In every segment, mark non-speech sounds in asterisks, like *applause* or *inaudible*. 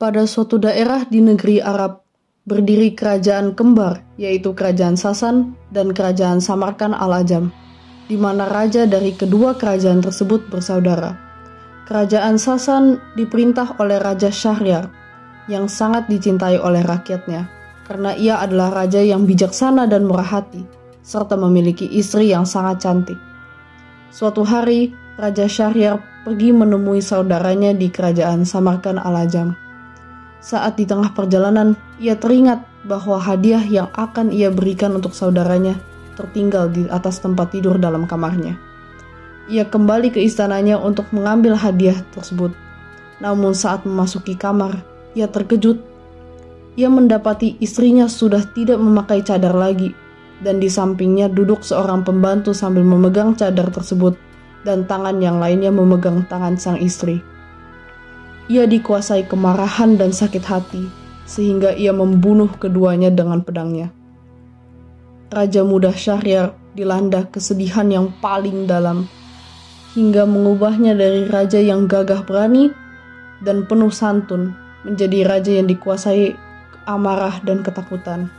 Pada suatu daerah di negeri Arab, berdiri kerajaan kembar, yaitu kerajaan Sasan dan kerajaan Samarkan al-Ajam, di mana raja dari kedua kerajaan tersebut bersaudara. Kerajaan Sasan diperintah oleh Raja Syahriar, yang sangat dicintai oleh rakyatnya, karena ia adalah raja yang bijaksana dan murah hati, serta memiliki istri yang sangat cantik. Suatu hari, Raja Syahriar pergi menemui saudaranya di kerajaan Samarkan al-Ajam. Saat di tengah perjalanan, ia teringat bahwa hadiah yang akan ia berikan untuk saudaranya tertinggal di atas tempat tidur dalam kamarnya. Ia kembali ke istananya untuk mengambil hadiah tersebut. Namun saat memasuki kamar, ia terkejut. Ia mendapati istrinya sudah tidak memakai cadar lagi, dan di sampingnya duduk seorang pembantu sambil memegang cadar tersebut, dan tangan yang lainnya memegang tangan sang istri. Ia dikuasai kemarahan dan sakit hati, sehingga ia membunuh keduanya dengan pedangnya. Raja muda Syahriar dilanda kesedihan yang paling dalam hingga mengubahnya dari raja yang gagah berani dan penuh santun menjadi raja yang dikuasai amarah dan ketakutan.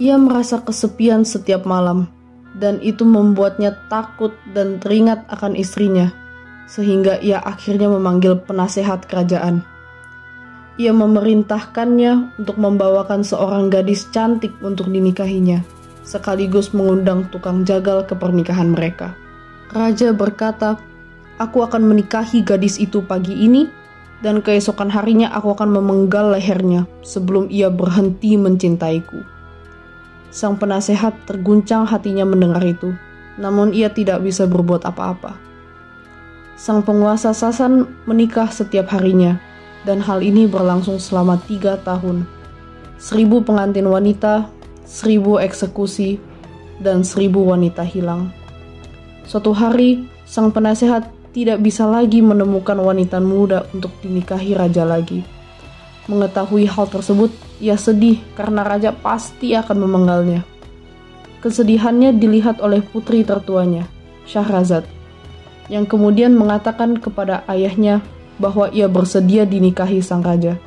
Ia merasa kesepian setiap malam, dan itu membuatnya takut dan teringat akan istrinya, sehingga ia akhirnya memanggil penasehat kerajaan. Ia memerintahkannya untuk membawakan seorang gadis cantik untuk dinikahinya, sekaligus mengundang tukang jagal ke pernikahan mereka. Raja berkata, "Aku akan menikahi gadis itu pagi ini, dan keesokan harinya aku akan memenggal lehernya sebelum ia berhenti mencintaiku." Sang penasehat terguncang hatinya mendengar itu, namun ia tidak bisa berbuat apa-apa. Sang penguasa Sasan menikah setiap harinya, dan hal ini berlangsung selama tiga tahun. Seribu pengantin wanita, seribu eksekusi, dan seribu wanita hilang. Suatu hari, sang penasehat tidak bisa lagi menemukan wanita muda untuk dinikahi raja lagi. Mengetahui hal tersebut, ia sedih karena raja pasti akan memenggalnya. Kesedihannya dilihat oleh putri tertuanya, Syahrazad, yang kemudian mengatakan kepada ayahnya bahwa ia bersedia dinikahi sang raja.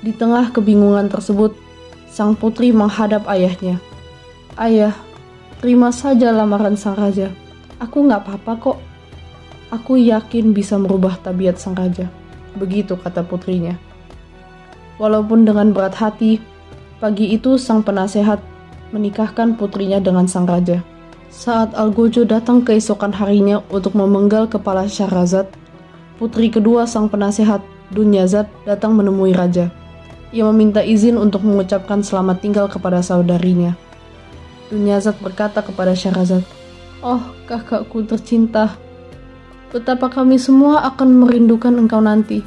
Di tengah kebingungan tersebut, sang putri menghadap ayahnya. Ayah, Terima saja lamaran sang raja. Aku nggak apa-apa kok. Aku yakin bisa merubah tabiat sang raja. Begitu kata putrinya. Walaupun dengan berat hati, pagi itu sang penasehat menikahkan putrinya dengan sang raja. Saat Algojo datang keesokan harinya untuk memenggal kepala Syahrazad, putri kedua sang penasehat, Dunyazad, datang menemui raja. Ia meminta izin untuk mengucapkan selamat tinggal kepada saudarinya. Dunyazad berkata kepada Syahrazad, Oh kakakku tercinta, betapa kami semua akan merindukan engkau nanti.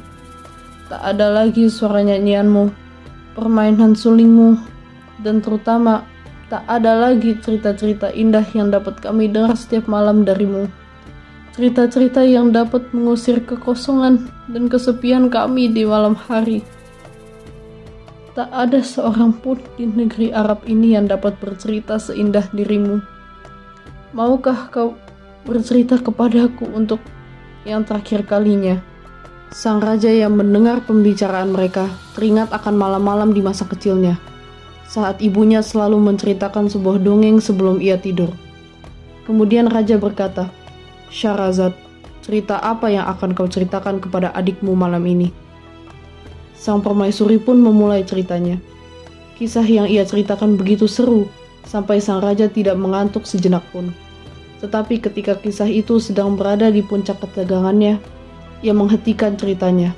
Tak ada lagi suara nyanyianmu, permainan sulingmu, dan terutama tak ada lagi cerita-cerita indah yang dapat kami dengar setiap malam darimu. Cerita-cerita yang dapat mengusir kekosongan dan kesepian kami di malam hari. Tak ada seorang pun di negeri Arab ini yang dapat bercerita seindah dirimu. Maukah kau bercerita kepadaku untuk yang terakhir kalinya? Sang raja yang mendengar pembicaraan mereka teringat akan malam-malam di masa kecilnya, saat ibunya selalu menceritakan sebuah dongeng sebelum ia tidur. Kemudian raja berkata, Syarazad, cerita apa yang akan kau ceritakan kepada adikmu malam ini?' Sang permaisuri pun memulai ceritanya. Kisah yang ia ceritakan begitu seru, sampai sang raja tidak mengantuk sejenak pun. Tetapi ketika kisah itu sedang berada di puncak ketegangannya, ia menghentikan ceritanya.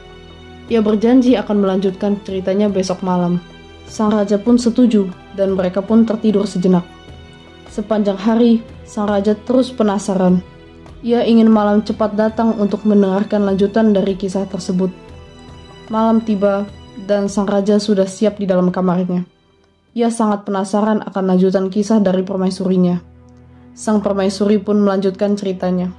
Ia berjanji akan melanjutkan ceritanya besok malam. Sang raja pun setuju, dan mereka pun tertidur sejenak. Sepanjang hari, sang raja terus penasaran. Ia ingin malam cepat datang untuk mendengarkan lanjutan dari kisah tersebut. Malam tiba, dan sang raja sudah siap di dalam kamarnya. Ia sangat penasaran akan lanjutan kisah dari permaisurinya. Sang permaisuri pun melanjutkan ceritanya.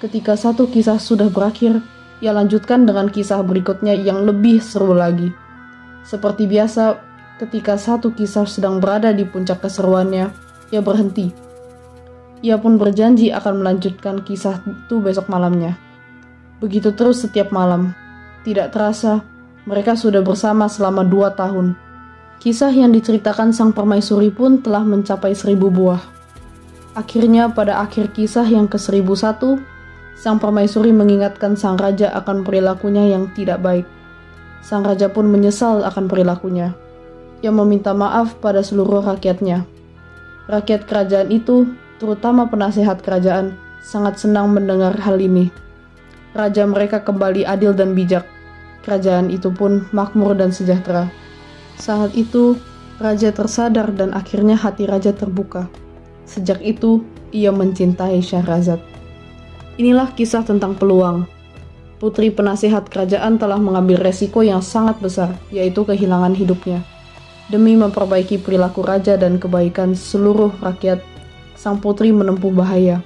Ketika satu kisah sudah berakhir, ia lanjutkan dengan kisah berikutnya yang lebih seru lagi. Seperti biasa, ketika satu kisah sedang berada di puncak keseruannya, ia berhenti. Ia pun berjanji akan melanjutkan kisah itu besok malamnya. Begitu terus setiap malam, Tidak terasa, mereka sudah bersama selama dua tahun. Kisah yang diceritakan sang permaisuri pun telah mencapai seribu buah. Akhirnya pada akhir kisah yang ke seribu satu, sang permaisuri mengingatkan sang raja akan perilakunya yang tidak baik. Sang raja pun menyesal akan perilakunya. Ia meminta maaf pada seluruh rakyatnya. Rakyat kerajaan itu, terutama penasehat kerajaan, sangat senang mendengar hal ini. Raja mereka kembali adil dan bijak Kerajaan itu pun makmur dan sejahtera. Saat itu, raja tersadar dan akhirnya hati raja terbuka. Sejak itu, ia mencintai Syahrazad. Inilah kisah tentang peluang. Putri penasihat kerajaan telah mengambil resiko yang sangat besar, yaitu kehilangan hidupnya. Demi memperbaiki perilaku raja dan kebaikan seluruh rakyat, sang putri menempuh bahaya.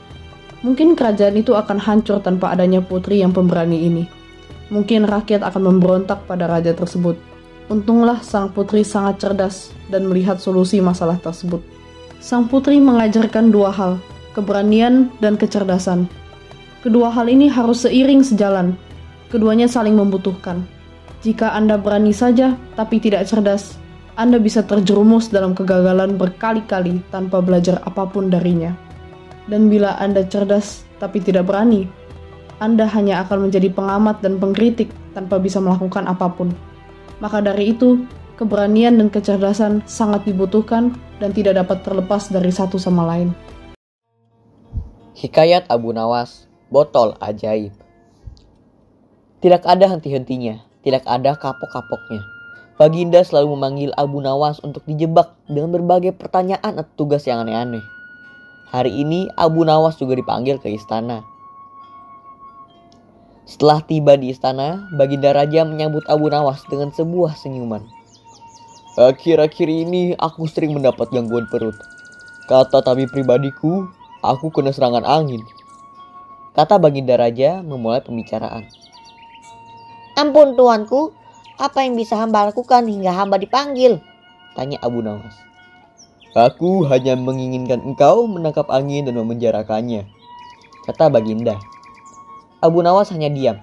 Mungkin kerajaan itu akan hancur tanpa adanya putri yang pemberani ini. Mungkin rakyat akan memberontak pada raja tersebut. Untunglah sang putri sangat cerdas dan melihat solusi masalah tersebut. Sang putri mengajarkan dua hal, keberanian dan kecerdasan. Kedua hal ini harus seiring sejalan. Keduanya saling membutuhkan. Jika Anda berani saja tapi tidak cerdas, Anda bisa terjerumus dalam kegagalan berkali-kali tanpa belajar apa pun darinya. Dan bila Anda cerdas tapi tidak berani, anda hanya akan menjadi pengamat dan pengkritik tanpa bisa melakukan apa pun. Maka dari itu, keberanian dan kecerdasan sangat dibutuhkan dan tidak dapat terlepas dari satu sama lain. Hikayat Abu Nawas, Botol Ajaib Tidak ada henti-hentinya, tidak ada kapok-kapoknya. Baginda selalu memanggil Abu Nawas untuk dijebak dengan berbagai pertanyaan atau tugas yang aneh-aneh. Hari ini Abu Nawas juga dipanggil ke istana setelah tiba di istana, Baginda Raja menyambut Abu Nawas dengan sebuah senyuman. Akhir-akhir ini aku sering mendapat gangguan perut. Kata tabib pribadiku, aku kena serangan angin. Kata Baginda Raja memulai pembicaraan. Ampun tuanku, apa yang bisa hamba lakukan hingga hamba dipanggil? Tanya Abu Nawas. Aku hanya menginginkan engkau menangkap angin dan memenjarakannya. Kata Baginda. Abu Nawas hanya diam.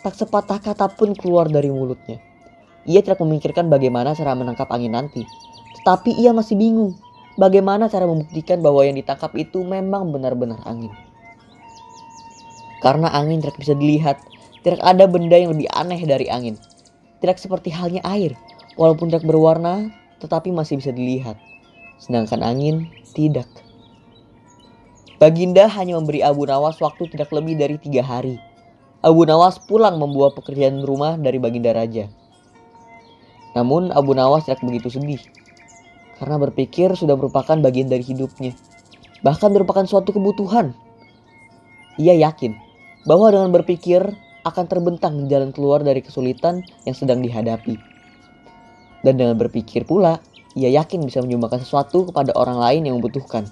Tak sepatah kata pun keluar dari mulutnya. Ia tidak memikirkan bagaimana cara menangkap angin nanti. Tetapi ia masih bingung. Bagaimana cara membuktikan bahwa yang ditangkap itu memang benar-benar angin. Karena angin tidak bisa dilihat, tidak ada benda yang lebih aneh dari angin. Tidak seperti halnya air, walaupun tidak berwarna, tetapi masih bisa dilihat. Sedangkan angin tidak. Baginda hanya memberi Abu Nawas waktu tidak lebih dari tiga hari. Abu Nawas pulang membawa pekerjaan rumah dari Baginda Raja. Namun Abu Nawas tidak begitu sedih. Karena berpikir sudah merupakan bagian dari hidupnya. Bahkan merupakan suatu kebutuhan. Ia yakin bahwa dengan berpikir akan terbentang jalan keluar dari kesulitan yang sedang dihadapi. Dan dengan berpikir pula, ia yakin bisa menyumbangkan sesuatu kepada orang lain yang membutuhkan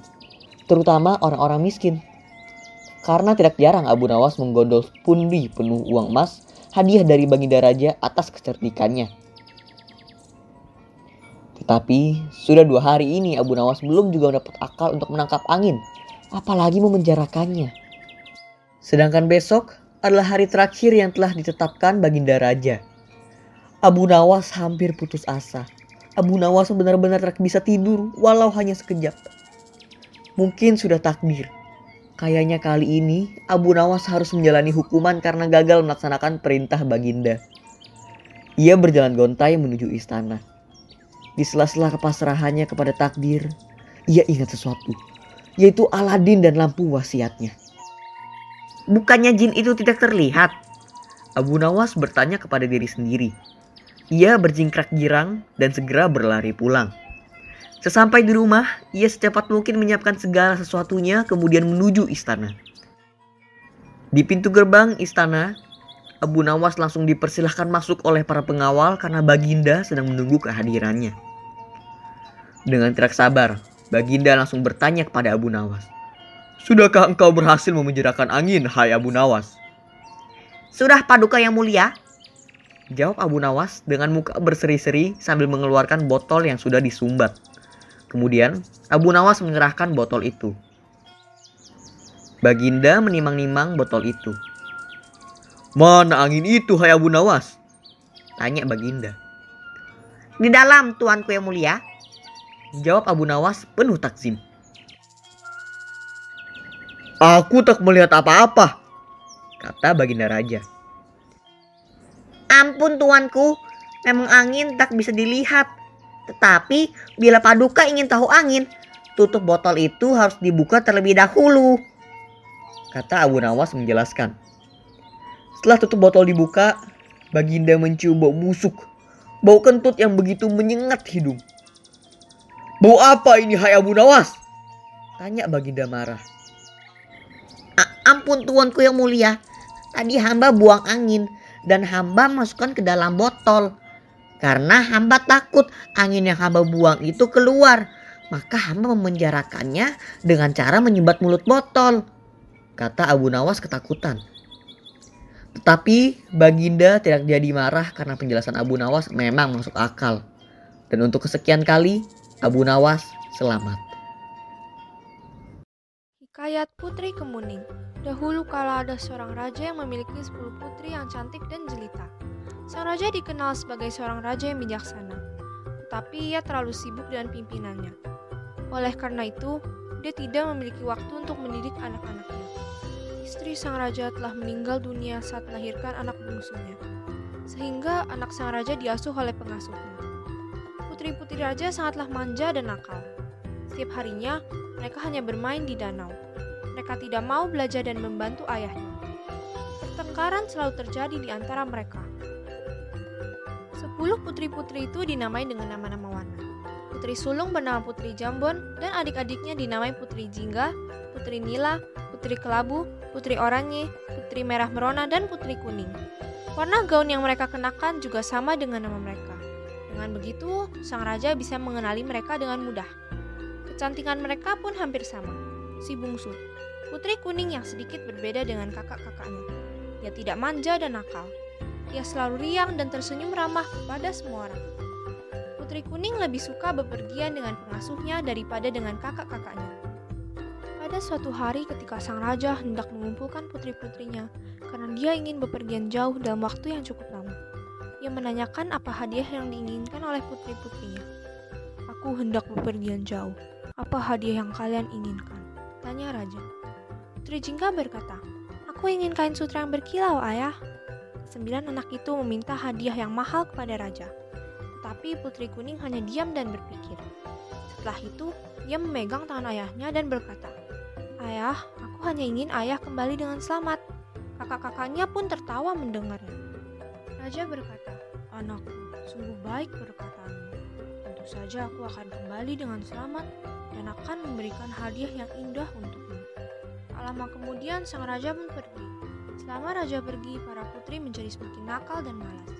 terutama orang-orang miskin. Karena tidak jarang Abu Nawas menggondol pundi penuh uang emas hadiah dari Baginda Raja atas kecerdikannya. Tetapi sudah dua hari ini Abu Nawas belum juga mendapat akal untuk menangkap angin, apalagi memenjarakannya. Sedangkan besok adalah hari terakhir yang telah ditetapkan Baginda Raja. Abu Nawas hampir putus asa. Abu Nawas benar-benar tak bisa tidur walau hanya sekejap. Mungkin sudah takdir. Kayaknya kali ini Abu Nawas harus menjalani hukuman karena gagal melaksanakan perintah Baginda. Ia berjalan gontai menuju istana. Di sela-sela kepasrahannya kepada takdir, ia ingat sesuatu, yaitu Aladin dan lampu wasiatnya. Bukannya jin itu tidak terlihat? Abu Nawas bertanya kepada diri sendiri. Ia berjingkrak girang dan segera berlari pulang. Sesampai di rumah, ia secepat mungkin menyiapkan segala sesuatunya kemudian menuju istana. Di pintu gerbang istana, Abu Nawas langsung dipersilahkan masuk oleh para pengawal karena Baginda sedang menunggu kehadirannya. Dengan tidak sabar, Baginda langsung bertanya kepada Abu Nawas. Sudahkah engkau berhasil memenjarakan angin, hai Abu Nawas? Sudah paduka yang mulia. Jawab Abu Nawas dengan muka berseri-seri sambil mengeluarkan botol yang sudah disumbat. Kemudian Abu Nawas menyerahkan botol itu. Baginda menimang-nimang botol itu. Mana angin itu, hai Abu Nawas? Tanya Baginda. Di dalam tuanku yang mulia. Jawab Abu Nawas penuh takzim. Aku tak melihat apa-apa, kata Baginda Raja. Ampun tuanku, memang angin tak bisa dilihat. Tetapi bila paduka ingin tahu angin, tutup botol itu harus dibuka terlebih dahulu. Kata Abu Nawas menjelaskan. Setelah tutup botol dibuka, Baginda mencium bau busuk. Bau kentut yang begitu menyengat hidung. Bau apa ini hai Abu Nawas? Tanya Baginda marah. Ampun tuanku yang mulia. Tadi hamba buang angin dan hamba masukkan ke dalam botol. Karena hamba takut angin yang hamba buang itu keluar. Maka hamba memenjarakannya dengan cara menyumbat mulut botol. Kata Abu Nawas ketakutan. Tetapi Baginda tidak jadi marah karena penjelasan Abu Nawas memang masuk akal. Dan untuk kesekian kali, Abu Nawas selamat. Hikayat Putri Kemuning Dahulu kala ada seorang raja yang memiliki 10 putri yang cantik dan jelita. Sang raja dikenal sebagai seorang raja yang bijaksana, tetapi ia terlalu sibuk dengan pimpinannya. Oleh karena itu, dia tidak memiliki waktu untuk mendidik anak-anaknya. Istri sang raja telah meninggal dunia saat melahirkan anak bungsunya, sehingga anak sang raja diasuh oleh pengasuhnya. Putri-putri raja sangatlah manja dan nakal. Setiap harinya, mereka hanya bermain di danau mereka tidak mau belajar dan membantu ayahnya. Pertengkaran selalu terjadi di antara mereka. Sepuluh putri-putri itu dinamai dengan nama-nama warna. Putri sulung bernama Putri Jambon dan adik-adiknya dinamai Putri Jingga, Putri Nila, Putri Kelabu, Putri Oranye, Putri Merah Merona, dan Putri Kuning. Warna gaun yang mereka kenakan juga sama dengan nama mereka. Dengan begitu, sang raja bisa mengenali mereka dengan mudah. Kecantikan mereka pun hampir sama. Si bungsu, Putri kuning yang sedikit berbeda dengan kakak-kakaknya. Ia tidak manja dan nakal. Ia selalu riang dan tersenyum ramah kepada semua orang. Putri kuning lebih suka bepergian dengan pengasuhnya daripada dengan kakak-kakaknya. Pada suatu hari ketika sang raja hendak mengumpulkan putri-putrinya karena dia ingin bepergian jauh dalam waktu yang cukup lama. Ia menanyakan apa hadiah yang diinginkan oleh putri-putrinya. Aku hendak bepergian jauh. Apa hadiah yang kalian inginkan? Tanya raja. Putri Jingga berkata, Aku ingin kain sutra yang berkilau, ayah. Sembilan anak itu meminta hadiah yang mahal kepada raja. Tetapi Putri Kuning hanya diam dan berpikir. Setelah itu, ia memegang tangan ayahnya dan berkata, Ayah, aku hanya ingin ayah kembali dengan selamat. Kakak-kakaknya pun tertawa mendengarnya. Raja berkata, Anakku, sungguh baik perkataanmu. Tentu saja aku akan kembali dengan selamat dan akan memberikan hadiah yang indah untukmu. Lama kemudian sang raja pun pergi. Selama raja pergi, para putri menjadi semakin nakal dan malas.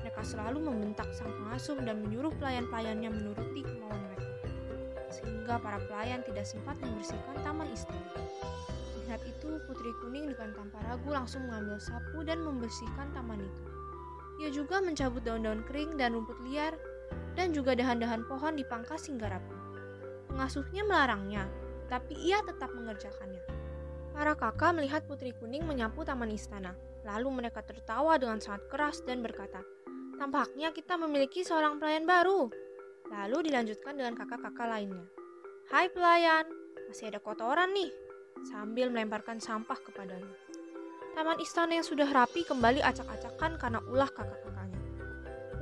Mereka selalu membentak sang pengasuh dan menyuruh pelayan-pelayannya menuruti kemauan mereka. Sehingga para pelayan tidak sempat membersihkan taman istana. Melihat itu, Putri Kuning dengan tanpa ragu langsung mengambil sapu dan membersihkan taman itu. Ia juga mencabut daun-daun kering dan rumput liar, dan juga dahan-dahan pohon dipangkas hingga rapi. Pengasuhnya melarangnya, tapi ia tetap mengerjakannya. Para kakak melihat Putri Kuning menyapu taman istana. Lalu mereka tertawa dengan sangat keras dan berkata, Tampaknya kita memiliki seorang pelayan baru. Lalu dilanjutkan dengan kakak-kakak lainnya. Hai pelayan, masih ada kotoran nih. Sambil melemparkan sampah kepadanya. Taman istana yang sudah rapi kembali acak-acakan karena ulah kakak-kakaknya.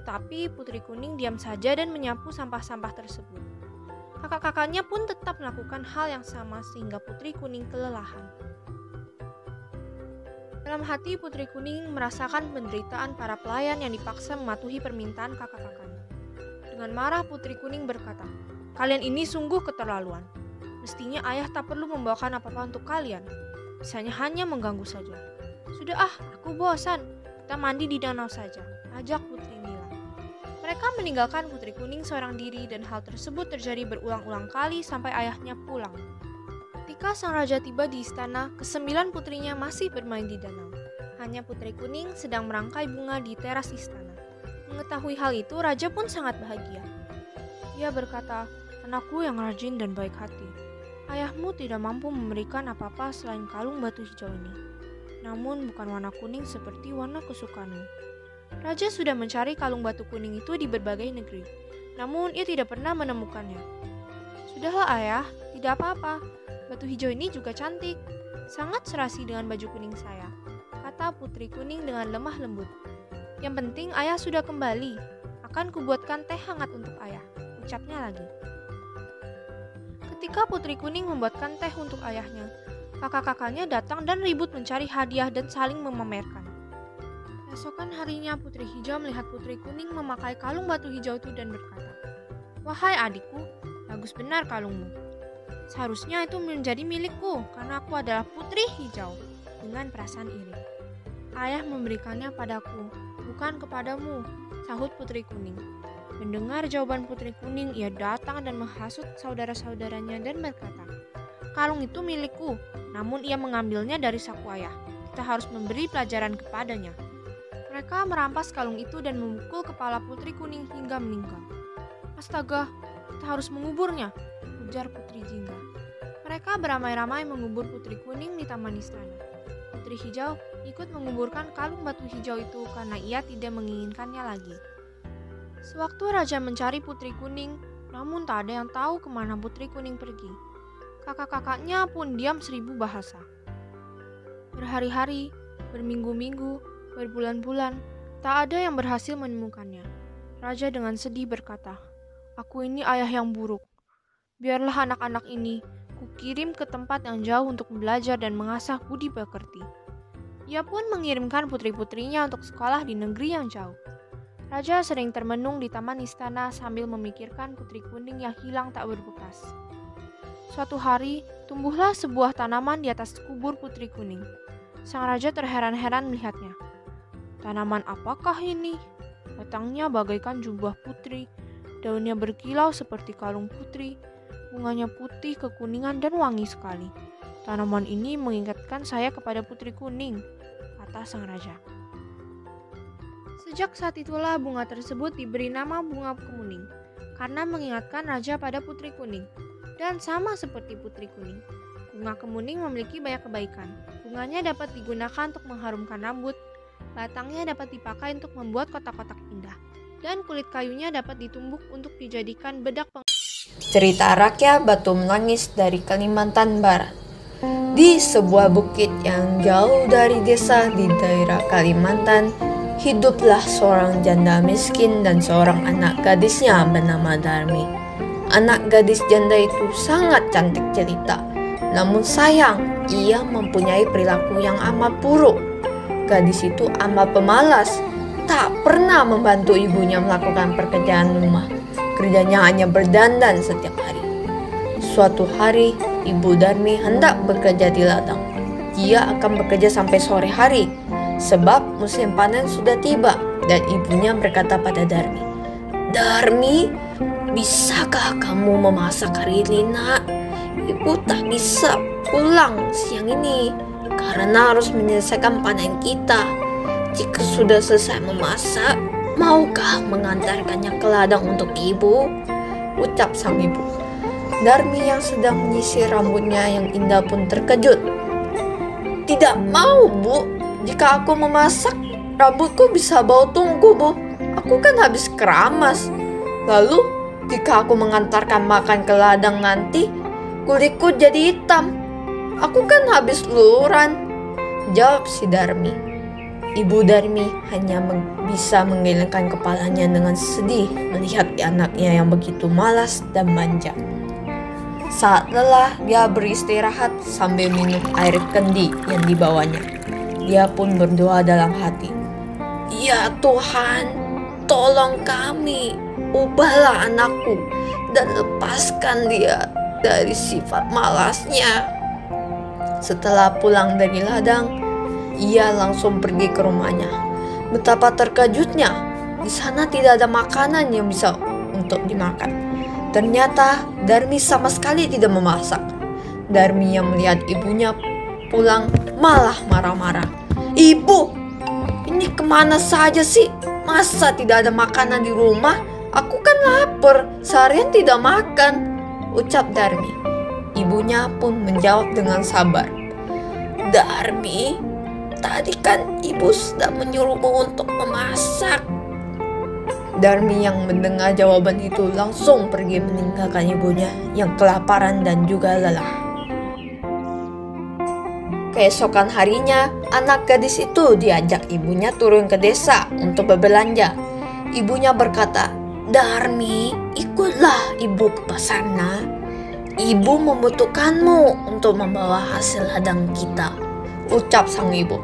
Tetapi Putri Kuning diam saja dan menyapu sampah-sampah tersebut. Kakak-kakaknya pun tetap melakukan hal yang sama sehingga Putri Kuning kelelahan. Dalam hati Putri Kuning merasakan penderitaan para pelayan yang dipaksa mematuhi permintaan kakak-kakaknya. Dengan marah Putri Kuning berkata, Kalian ini sungguh keterlaluan. Mestinya ayah tak perlu membawakan apa-apa untuk kalian. Misalnya hanya mengganggu saja. Sudah ah, aku bosan. Kita mandi di danau saja. Ajak Putri mereka meninggalkan Putri Kuning seorang diri dan hal tersebut terjadi berulang-ulang kali sampai ayahnya pulang. Ketika sang raja tiba di istana, kesembilan putrinya masih bermain di danau. Hanya Putri Kuning sedang merangkai bunga di teras istana. Mengetahui hal itu, raja pun sangat bahagia. Ia berkata, anakku yang rajin dan baik hati. Ayahmu tidak mampu memberikan apa-apa selain kalung batu hijau ini. Namun bukan warna kuning seperti warna kesukaanmu. Raja sudah mencari kalung batu kuning itu di berbagai negeri, namun ia tidak pernah menemukannya. Sudahlah ayah, tidak apa-apa. Batu hijau ini juga cantik, sangat serasi dengan baju kuning saya, kata putri kuning dengan lemah lembut. Yang penting ayah sudah kembali, akan kubuatkan teh hangat untuk ayah, ucapnya lagi. Ketika putri kuning membuatkan teh untuk ayahnya, kakak-kakaknya datang dan ribut mencari hadiah dan saling memamerkan. Esokan harinya Putri Hijau melihat Putri Kuning memakai kalung batu hijau itu dan berkata, Wahai adikku, bagus benar kalungmu. Seharusnya itu menjadi milikku karena aku adalah Putri Hijau dengan perasaan iri. Ayah memberikannya padaku, bukan kepadamu, sahut Putri Kuning. Mendengar jawaban Putri Kuning, ia datang dan menghasut saudara-saudaranya dan berkata, Kalung itu milikku, namun ia mengambilnya dari saku ayah. Kita harus memberi pelajaran kepadanya. Mereka merampas kalung itu dan memukul kepala Putri Kuning hingga meninggal. Astaga, kita harus menguburnya, ujar Putri Jingga. Mereka beramai-ramai mengubur Putri Kuning di taman istana. Putri Hijau ikut menguburkan kalung batu hijau itu karena ia tidak menginginkannya lagi. Sewaktu Raja mencari Putri Kuning, namun tak ada yang tahu ke mana Putri Kuning pergi. Kakak-kakaknya pun diam seribu bahasa. Berhari-hari, berminggu-minggu, Berbulan-bulan, tak ada yang berhasil menemukannya. Raja dengan sedih berkata, Aku ini ayah yang buruk. Biarlah anak-anak ini kukirim ke tempat yang jauh untuk belajar dan mengasah budi pekerti. Ia pun mengirimkan putri-putrinya untuk sekolah di negeri yang jauh. Raja sering termenung di taman istana sambil memikirkan putri kuning yang hilang tak berbekas. Suatu hari, tumbuhlah sebuah tanaman di atas kubur putri kuning. Sang raja terheran-heran melihatnya. Tanaman apakah ini? Batangnya bagaikan jubah putri, daunnya berkilau seperti kalung putri, bunganya putih, kekuningan, dan wangi sekali. Tanaman ini mengingatkan saya kepada putri kuning, kata sang raja. Sejak saat itulah bunga tersebut diberi nama bunga kemuning, karena mengingatkan raja pada putri kuning. Dan sama seperti putri kuning, bunga kemuning memiliki banyak kebaikan. Bunganya dapat digunakan untuk mengharumkan rambut, Batangnya dapat dipakai untuk membuat kotak-kotak indah, dan kulit kayunya dapat ditumbuk untuk dijadikan bedak peng Cerita rakyat Batu Menangis dari Kalimantan Barat Di sebuah bukit yang jauh dari desa di daerah Kalimantan, hiduplah seorang janda miskin dan seorang anak gadisnya bernama Darmi. Anak gadis janda itu sangat cantik cerita, namun sayang ia mempunyai perilaku yang amat buruk gadis itu amat pemalas, tak pernah membantu ibunya melakukan pekerjaan rumah. Kerjanya hanya berdandan setiap hari. Suatu hari, Ibu Darmi hendak bekerja di ladang. Dia akan bekerja sampai sore hari, sebab musim panen sudah tiba dan ibunya berkata pada Darmi, Darmi, bisakah kamu memasak hari ini nak? Ibu tak bisa pulang siang ini karena harus menyelesaikan panen kita. Jika sudah selesai memasak, maukah mengantarkannya ke ladang untuk ibu? Ucap sang ibu. Darmi yang sedang menyisir rambutnya yang indah pun terkejut. Tidak mau, Bu. Jika aku memasak, rambutku bisa bau tungku, Bu. Aku kan habis keramas. Lalu, jika aku mengantarkan makan ke ladang nanti, kulitku jadi hitam. Aku kan habis luran. Jawab si Darmi. Ibu Darmi hanya bisa menggelengkan kepalanya dengan sedih melihat anaknya yang begitu malas dan manja. Saat lelah, dia beristirahat sambil minum air kendi yang dibawanya. Dia pun berdoa dalam hati. Ya Tuhan, tolong kami, ubahlah anakku dan lepaskan dia dari sifat malasnya. Setelah pulang dari ladang, ia langsung pergi ke rumahnya. Betapa terkejutnya, di sana tidak ada makanan yang bisa untuk dimakan. Ternyata Darmi sama sekali tidak memasak. Darmi yang melihat ibunya pulang malah marah-marah. Ibu, ini ke mana saja sih? Masa tidak ada makanan di rumah? Aku kan lapar, seharian tidak makan. Ucap Darmi. Ibunya pun menjawab dengan sabar. Darmi, tadi kan ibu sudah menyuruhmu untuk memasak. Darmi yang mendengar jawaban itu langsung pergi meninggalkan ibunya yang kelaparan dan juga lelah. Keesokan harinya, anak gadis itu diajak ibunya turun ke desa untuk berbelanja. Ibunya berkata, Darmi, ikutlah ibu ke pasarna. Ibu membutuhkanmu untuk membawa hasil ladang kita. Ucap sang ibu.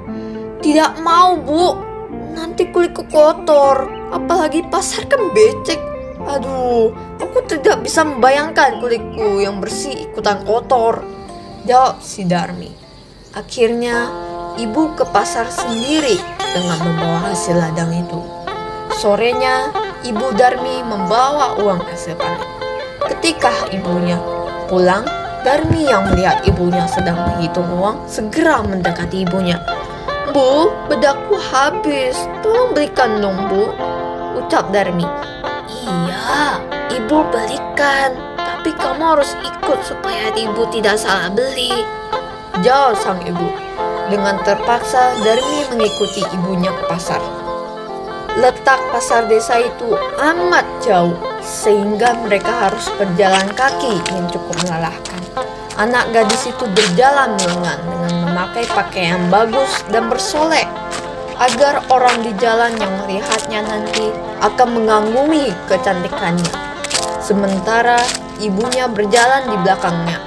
Tidak mau, Bu. Nanti kulitku kotor. Apalagi pasar kan becek. Aduh, aku tidak bisa membayangkan kulitku yang bersih ikutan kotor. Jawab si Darmi. Akhirnya, ibu ke pasar sendiri dengan membawa hasil ladang itu. Sorenya, ibu Darmi membawa uang hasil panen. Ketika ibunya pulang, Darmi yang melihat ibunya sedang menghitung uang segera mendekati ibunya. Bu, bedakku habis. Tolong belikan dong, Bu. Ucap Darmi. Iya, ibu belikan. Tapi kamu harus ikut supaya ibu tidak salah beli. Jawab sang ibu. Dengan terpaksa, Darmi mengikuti ibunya ke pasar. Letak pasar desa itu amat jauh, sehingga mereka harus berjalan kaki yang cukup melelahkan. Anak gadis itu berjalan lengan dengan memakai pakaian bagus dan bersolek, agar orang di jalan yang melihatnya nanti akan mengagumi kecantikannya. Sementara ibunya berjalan di belakangnya,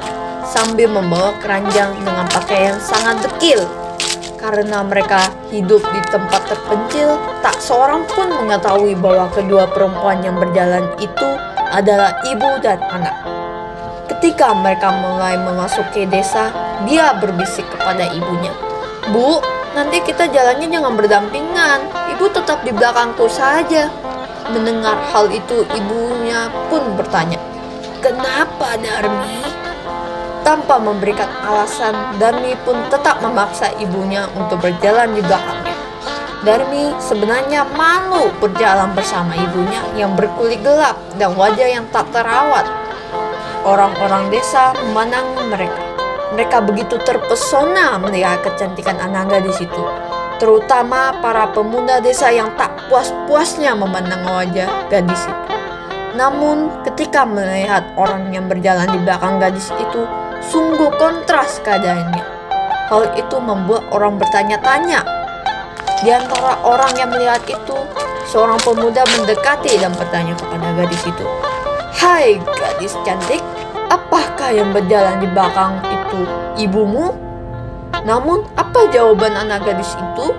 sambil membawa keranjang dengan pakaian sangat dekil karena mereka hidup di tempat terpencil, tak seorang pun mengetahui bahwa kedua perempuan yang berjalan itu adalah ibu dan anak. Ketika mereka mulai memasuki desa, dia berbisik kepada ibunya, "Bu, nanti kita jalannya jangan berdampingan. Ibu tetap di belakangku saja." Mendengar hal itu, ibunya pun bertanya, "Kenapa, Darmi?" Tanpa memberikan alasan, Darmi pun tetap memaksa ibunya untuk berjalan di belakangnya. Darmi sebenarnya malu berjalan bersama ibunya yang berkulit gelap dan wajah yang tak terawat. Orang-orang desa memandangi mereka. Mereka begitu terpesona melihat kecantikan anak gadis itu. Terutama para pemuda desa yang tak puas-puasnya memandang wajah gadis itu. Namun, ketika melihat orang yang berjalan di belakang gadis itu, sungguh kontras keadaannya. Hal itu membuat orang bertanya-tanya. Di antara orang yang melihat itu, seorang pemuda mendekati dan bertanya kepada gadis itu, "Hai gadis cantik, apakah yang berjalan di belakang itu ibumu?" Namun, apa jawaban anak gadis itu?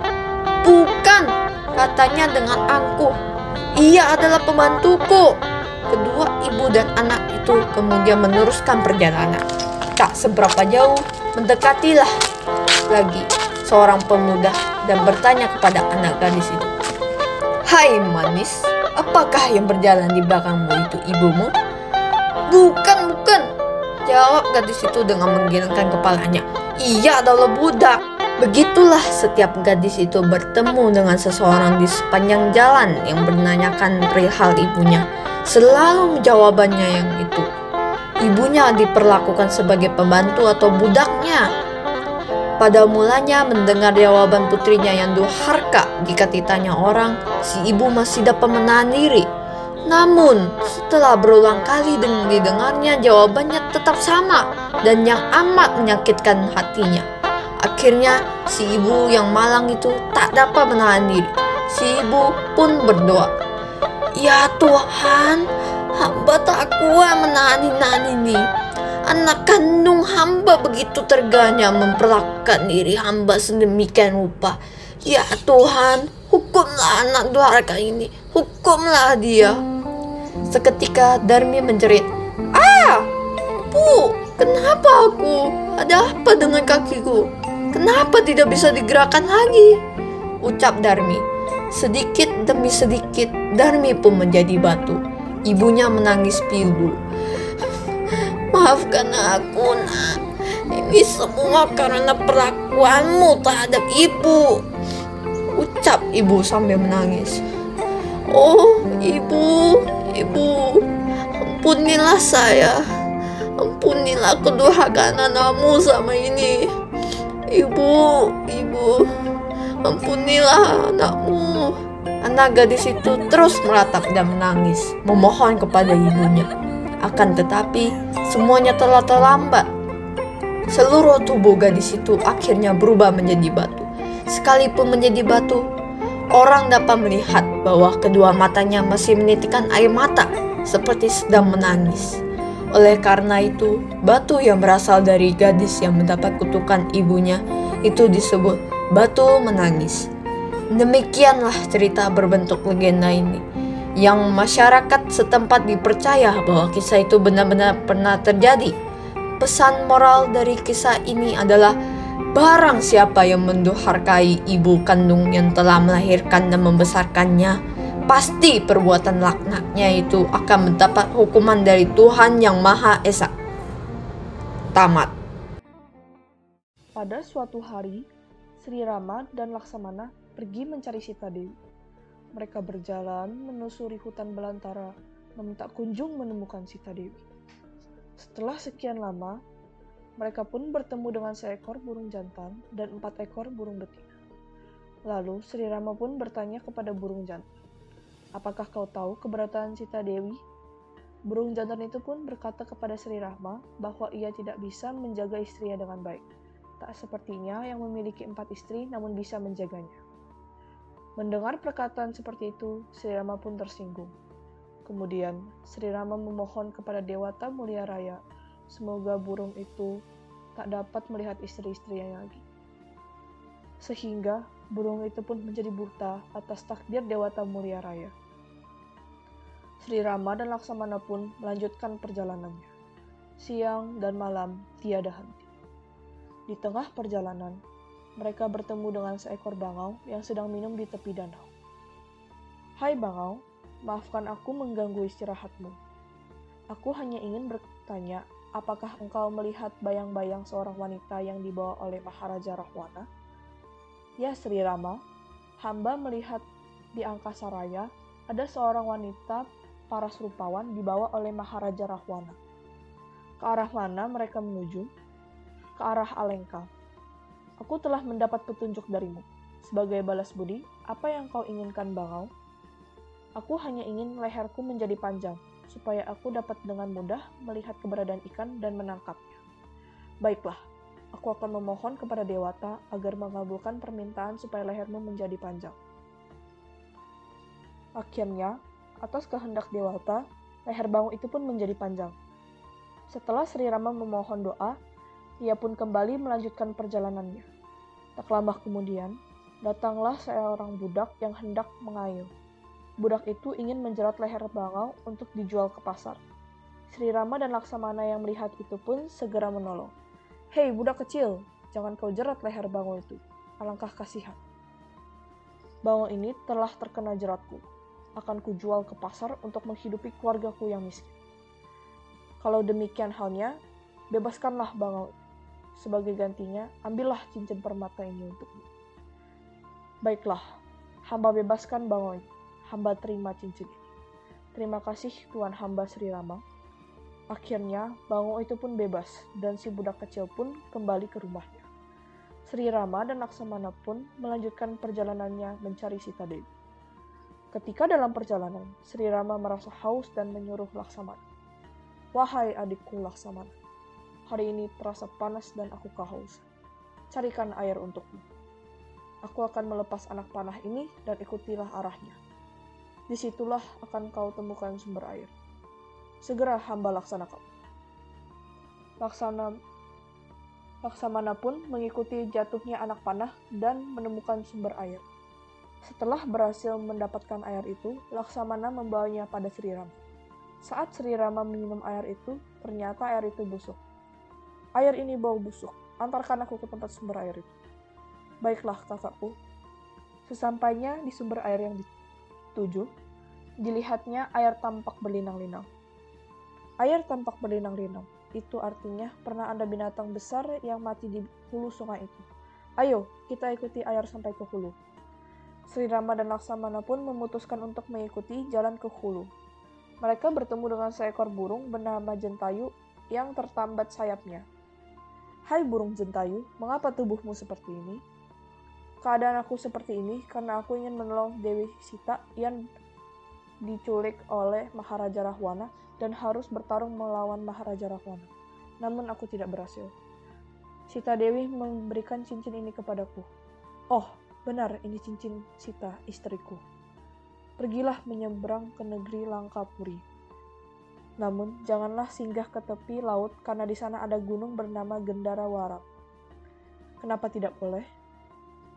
"Bukan," katanya dengan angkuh. "Ia adalah pembantuku." Kedua ibu dan anak itu kemudian meneruskan perjalanan. Tak seberapa jauh, mendekatilah lagi seorang pemuda dan bertanya kepada anak gadis itu. Hai manis, apakah yang berjalan di belakangmu itu ibumu? Bukan, bukan. Jawab gadis itu dengan menggelengkan kepalanya. Ia adalah budak. Begitulah setiap gadis itu bertemu dengan seseorang di sepanjang jalan yang menanyakan perihal ibunya. Selalu jawabannya yang itu ibunya diperlakukan sebagai pembantu atau budaknya. Pada mulanya mendengar jawaban putrinya yang durhaka jika ditanya orang, si ibu masih dapat menahan diri. Namun, setelah berulang kali didengarnya jawabannya tetap sama dan yang amat menyakitkan hatinya. Akhirnya, si ibu yang malang itu tak dapat menahan diri. Si ibu pun berdoa, Ya Tuhan, hamba tak kuat menahan ini. Anak kandung hamba begitu terganya memperlakukan diri hamba sedemikian rupa. Ya Tuhan, hukumlah anak durhaka ini, hukumlah dia. Seketika Darmi menjerit, Ah, Bu, kenapa aku? Ada apa dengan kakiku? Kenapa tidak bisa digerakkan lagi? Ucap Darmi. Sedikit demi sedikit, Darmi pun menjadi batu. Ibunya menangis pilu. Maafkan aku, nak. Ini semua karena perlakuanmu terhadap ibu. Ucap ibu sambil menangis. Oh, ibu, ibu, ampunilah saya. Ampunilah kedurhakaan anakmu sama ini. Ibu, ibu, ampunilah anakmu. Anak gadis itu terus meratap dan menangis, memohon kepada ibunya. Akan tetapi, semuanya telah terlambat. Seluruh tubuh gadis itu akhirnya berubah menjadi batu. Sekalipun menjadi batu, orang dapat melihat bahwa kedua matanya masih menitikkan air mata seperti sedang menangis. Oleh karena itu, batu yang berasal dari gadis yang mendapat kutukan ibunya itu disebut batu menangis. Demikianlah cerita berbentuk legenda ini, yang masyarakat setempat dipercaya bahwa kisah itu benar-benar pernah terjadi. Pesan moral dari kisah ini adalah barang siapa yang menduharkai ibu kandung yang telah melahirkan dan membesarkannya, pasti perbuatan laknatnya itu akan mendapat hukuman dari Tuhan yang Maha Esa. Tamat. Pada suatu hari, Sri Rama dan Laksamana pergi mencari Sita Dewi. Mereka berjalan menusuri hutan belantara, namun tak kunjung menemukan Sita Dewi. Setelah sekian lama, mereka pun bertemu dengan seekor burung jantan dan empat ekor burung betina. Lalu Sri Rama pun bertanya kepada burung jantan, Apakah kau tahu keberatan Sita Dewi? Burung jantan itu pun berkata kepada Sri Rahma bahwa ia tidak bisa menjaga istrinya dengan baik. Tak sepertinya yang memiliki empat istri namun bisa menjaganya. Mendengar perkataan seperti itu, Sri Rama pun tersinggung. Kemudian, Sri Rama memohon kepada Dewata Mulia Raya, semoga burung itu tak dapat melihat istri-istrinya lagi. Sehingga burung itu pun menjadi buta atas takdir Dewata Mulia Raya. Sri Rama dan Laksamana pun melanjutkan perjalanannya. Siang dan malam tiada henti. Di tengah perjalanan, mereka bertemu dengan seekor bangau yang sedang minum di tepi danau. Hai bangau, maafkan aku mengganggu istirahatmu. Aku hanya ingin bertanya, apakah engkau melihat bayang-bayang seorang wanita yang dibawa oleh Maharaja Rahwana? Ya Sri Rama, hamba melihat di angkasa raya ada seorang wanita paras rupawan dibawa oleh Maharaja Rahwana. Ke arah mana mereka menuju? Ke arah Alengka. Aku telah mendapat petunjuk darimu. Sebagai balas budi, apa yang kau inginkan Bangau? Aku hanya ingin leherku menjadi panjang, supaya aku dapat dengan mudah melihat keberadaan ikan dan menangkapnya. Baiklah, aku akan memohon kepada Dewata agar mengabulkan permintaan supaya lehermu menjadi panjang. Akhirnya, Atas kehendak Dewata, leher bangu itu pun menjadi panjang. Setelah Sri Rama memohon doa, ia pun kembali melanjutkan perjalanannya. Tak lama kemudian, datanglah seorang budak yang hendak mengayuh. Budak itu ingin menjerat leher bangau untuk dijual ke pasar. Sri Rama dan Laksamana yang melihat itu pun segera menolong. Hei budak kecil, jangan kau jerat leher bangau itu. Alangkah kasihan. Bangau ini telah terkena jeratku akan kujual ke pasar untuk menghidupi keluargaku yang miskin. Kalau demikian halnya, bebaskanlah bangau. Sebagai gantinya, ambillah cincin permata ini untukmu. Baiklah, hamba bebaskan bangau ini. Hamba terima cincin ini. Terima kasih Tuhan hamba Sri Rama. Akhirnya, bangau itu pun bebas, dan si budak kecil pun kembali ke rumahnya. Sri Rama dan Laksamana pun melanjutkan perjalanannya mencari Sita Dewi. Ketika dalam perjalanan, Sri Rama merasa haus dan menyuruh Laksamana. Wahai adikku Laksamana, hari ini terasa panas dan aku kehausan. Carikan air untukmu. Aku akan melepas anak panah ini dan ikutilah arahnya. Di situlah akan kau temukan sumber air. Segera hamba laksanakan. Laksana Laksamana pun mengikuti jatuhnya anak panah dan menemukan sumber air. Setelah berhasil mendapatkan air itu, Laksamana membawanya pada Sri Rama. Saat Sri Rama minum air itu, ternyata air itu busuk. Air ini bau busuk, antarkan aku ke tempat sumber air itu. Baiklah kakakku. Sesampainya di sumber air yang dituju, dilihatnya air tampak berlinang-linang. Air tampak berlinang-linang, itu artinya pernah ada binatang besar yang mati di hulu sungai itu. Ayo, kita ikuti air sampai ke hulu. Sri Rama dan Laksamana pun memutuskan untuk mengikuti jalan ke hulu. Mereka bertemu dengan seekor burung bernama Jentayu yang tertambat sayapnya. Hai burung Jentayu, mengapa tubuhmu seperti ini? Keadaan aku seperti ini karena aku ingin menolong Dewi Sita yang diculik oleh Maharaja Rahwana dan harus bertarung melawan Maharaja Rahwana. Namun aku tidak berhasil. Sita Dewi memberikan cincin ini kepadaku. Oh, benar ini cincin Sita, istriku. Pergilah menyeberang ke negeri Langkapuri. Namun, janganlah singgah ke tepi laut karena di sana ada gunung bernama Gendara Warak. Kenapa tidak boleh?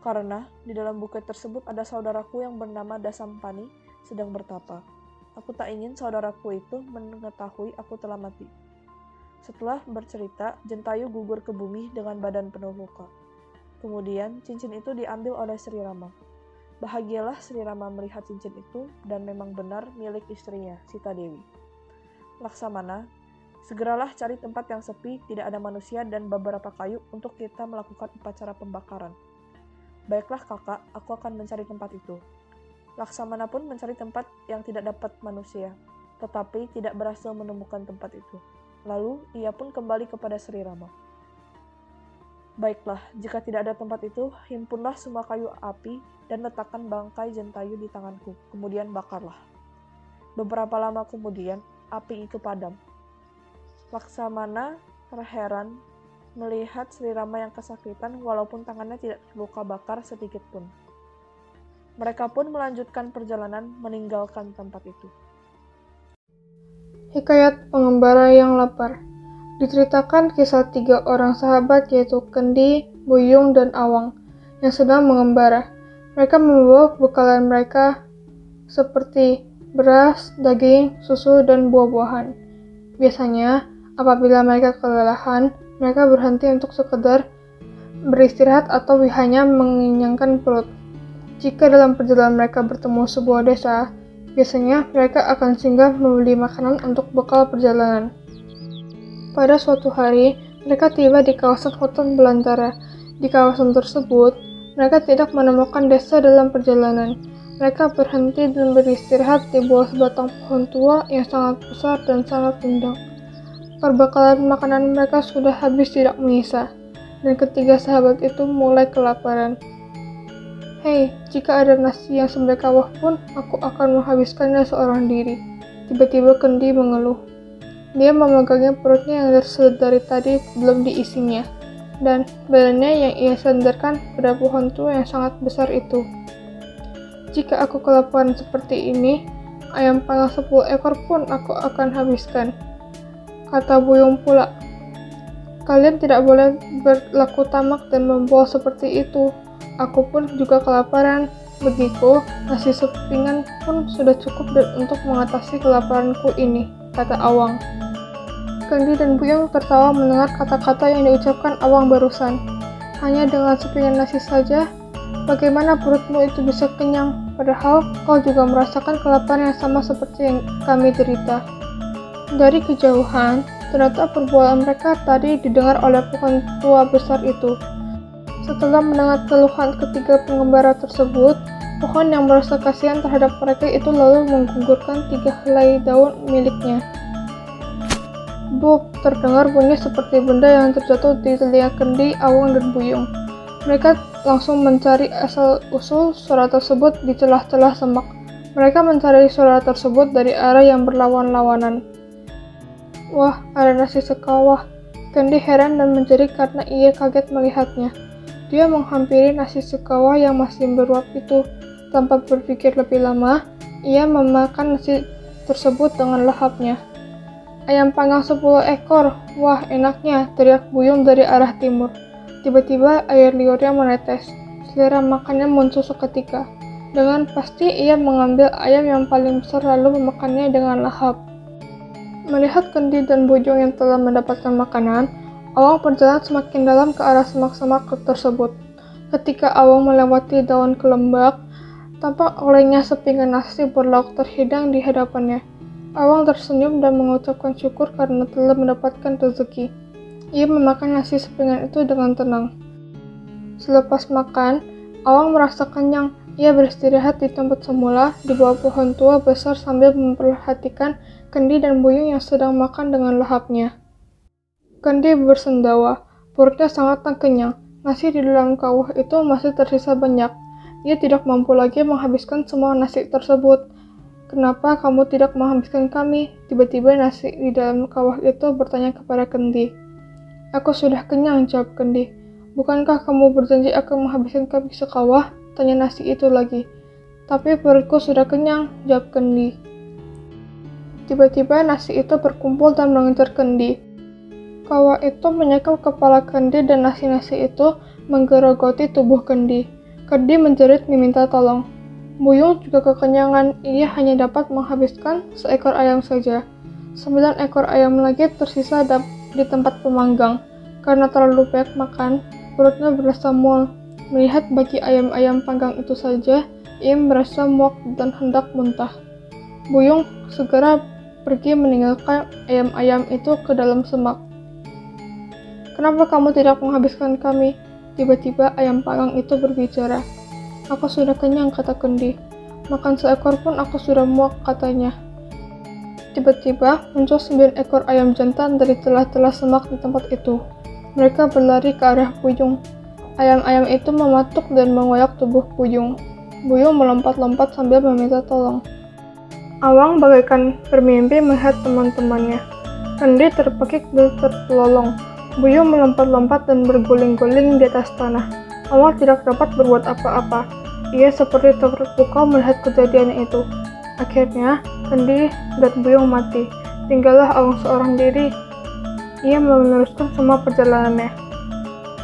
Karena di dalam bukit tersebut ada saudaraku yang bernama Dasampani sedang bertapa. Aku tak ingin saudaraku itu mengetahui aku telah mati. Setelah bercerita, Jentayu gugur ke bumi dengan badan penuh luka. Kemudian, cincin itu diambil oleh Sri Rama. Bahagialah Sri Rama melihat cincin itu dan memang benar milik istrinya, Sita Dewi. Laksamana, segeralah cari tempat yang sepi, tidak ada manusia dan beberapa kayu untuk kita melakukan upacara pembakaran. Baiklah kakak, aku akan mencari tempat itu. Laksamana pun mencari tempat yang tidak dapat manusia, tetapi tidak berhasil menemukan tempat itu. Lalu ia pun kembali kepada Sri Rama. Baiklah, jika tidak ada tempat itu, himpunlah semua kayu api dan letakkan bangkai jentayu di tanganku, kemudian bakarlah. Beberapa lama kemudian, api itu padam. Laksamana terheran melihat Sri Rama yang kesakitan walaupun tangannya tidak terluka bakar sedikit pun. Mereka pun melanjutkan perjalanan meninggalkan tempat itu. Hikayat pengembara yang lapar Diceritakan kisah tiga orang sahabat yaitu Kendi, Buyung, dan Awang yang sedang mengembara. Mereka membawa bekalan mereka seperti beras, daging, susu, dan buah-buahan. Biasanya, apabila mereka kelelahan, mereka berhenti untuk sekedar beristirahat atau hanya mengenyangkan perut. Jika dalam perjalanan mereka bertemu sebuah desa, biasanya mereka akan singgah membeli makanan untuk bekal perjalanan. Pada suatu hari, mereka tiba di kawasan hutan belantara. Di kawasan tersebut, mereka tidak menemukan desa dalam perjalanan. Mereka berhenti dan beristirahat di bawah sebatang pohon tua yang sangat besar dan sangat rindang. Perbekalan makanan mereka sudah habis tidak menyisa, dan ketiga sahabat itu mulai kelaparan. Hei, jika ada nasi yang wah pun, aku akan menghabiskannya seorang diri. Tiba-tiba Kendi mengeluh. Dia memegangnya perutnya yang dari tadi belum diisinya, dan badannya yang ia sandarkan pada pohon tua yang sangat besar itu. Jika aku kelaparan seperti ini, ayam panggang sepuluh ekor pun aku akan habiskan kata Buyung pula. Kalian tidak boleh berlaku tamak dan membawa seperti itu. Aku pun juga kelaparan. Begitu, nasi sepingan pun sudah cukup untuk mengatasi kelaparanku ini, kata Awang. Kendi dan Buyung tertawa mendengar kata-kata yang diucapkan Awang barusan. Hanya dengan sepingan nasi saja, bagaimana perutmu itu bisa kenyang, padahal kau juga merasakan kelaparan yang sama seperti yang kami derita. Dari kejauhan, ternyata perbuatan mereka tadi didengar oleh pohon tua besar itu. Setelah mendengar keluhan ketiga pengembara tersebut, pohon yang merasa kasihan terhadap mereka itu lalu menggugurkan tiga helai daun miliknya. Bub, terdengar bunyi seperti benda yang terjatuh di telinga kendi, awang, dan buyung. Mereka langsung mencari asal-usul suara tersebut di celah-celah semak. Mereka mencari suara tersebut dari arah yang berlawan-lawanan. Wah, ada nasi sekawah. Kendi heran dan menjerit karena ia kaget melihatnya. Dia menghampiri nasi sekawah yang masih beruap itu. Tanpa berpikir lebih lama, ia memakan nasi tersebut dengan lahapnya. Ayam panggang 10 ekor. Wah, enaknya, teriak Buyung dari arah timur. Tiba-tiba air liurnya menetes. Selera makannya muncul seketika. Dengan pasti ia mengambil ayam yang paling besar lalu memakannya dengan lahap. Melihat Kendi dan Bojong yang telah mendapatkan makanan, Awang berjalan semakin dalam ke arah semak-semak tersebut. Ketika Awang melewati daun kelembak, tampak olehnya sepinggan nasi berlauk terhidang di hadapannya. Awang tersenyum dan mengucapkan syukur karena telah mendapatkan rezeki. Ia memakan nasi sepinggan itu dengan tenang. Selepas makan, Awang merasa kenyang. Ia beristirahat di tempat semula di bawah pohon tua besar sambil memperhatikan Kendi dan Buyung yang sedang makan dengan lahapnya. Kendi bersendawa, perutnya sangat tak kenyang. Nasi di dalam kawah itu masih tersisa banyak. Ia tidak mampu lagi menghabiskan semua nasi tersebut. Kenapa kamu tidak menghabiskan kami? Tiba-tiba nasi di dalam kawah itu bertanya kepada Kendi. Aku sudah kenyang, jawab Kendi. Bukankah kamu berjanji akan menghabiskan kami sekawah? Tanya nasi itu lagi. Tapi perutku sudah kenyang, jawab Kendi. Tiba-tiba nasi itu berkumpul dan mengejar Kendi. Kawah itu menyekap kepala Kendi dan nasi-nasi itu menggerogoti tubuh Kendi. Kendi menjerit meminta tolong. Buyung juga kekenyangan, ia hanya dapat menghabiskan seekor ayam saja. Sembilan ekor ayam lagi tersisa di tempat pemanggang. Karena terlalu banyak makan, perutnya berasa mual. Melihat bagi ayam-ayam panggang itu saja, ia merasa muak dan hendak muntah. Buyung segera pergi meninggalkan ayam-ayam itu ke dalam semak. Kenapa kamu tidak menghabiskan kami? Tiba-tiba ayam panggang itu berbicara. Aku sudah kenyang, kata Kendi. Makan seekor pun aku sudah muak, katanya. Tiba-tiba muncul sembilan ekor ayam jantan dari celah-celah semak di tempat itu. Mereka berlari ke arah Buyung. Ayam-ayam itu mematuk dan mengoyak tubuh Buyung. Buyung melompat-lompat sambil meminta tolong. Awang bagaikan bermimpi melihat teman-temannya. Kendi terpekik dan terpelolong. Buyung melompat-lompat dan berguling-guling di atas tanah. Awal tidak dapat berbuat apa-apa. Ia seperti terpukau melihat kejadian itu. Akhirnya, Kendi dan Buyung mati. Tinggallah Awang seorang diri. Ia meneruskan semua perjalanannya.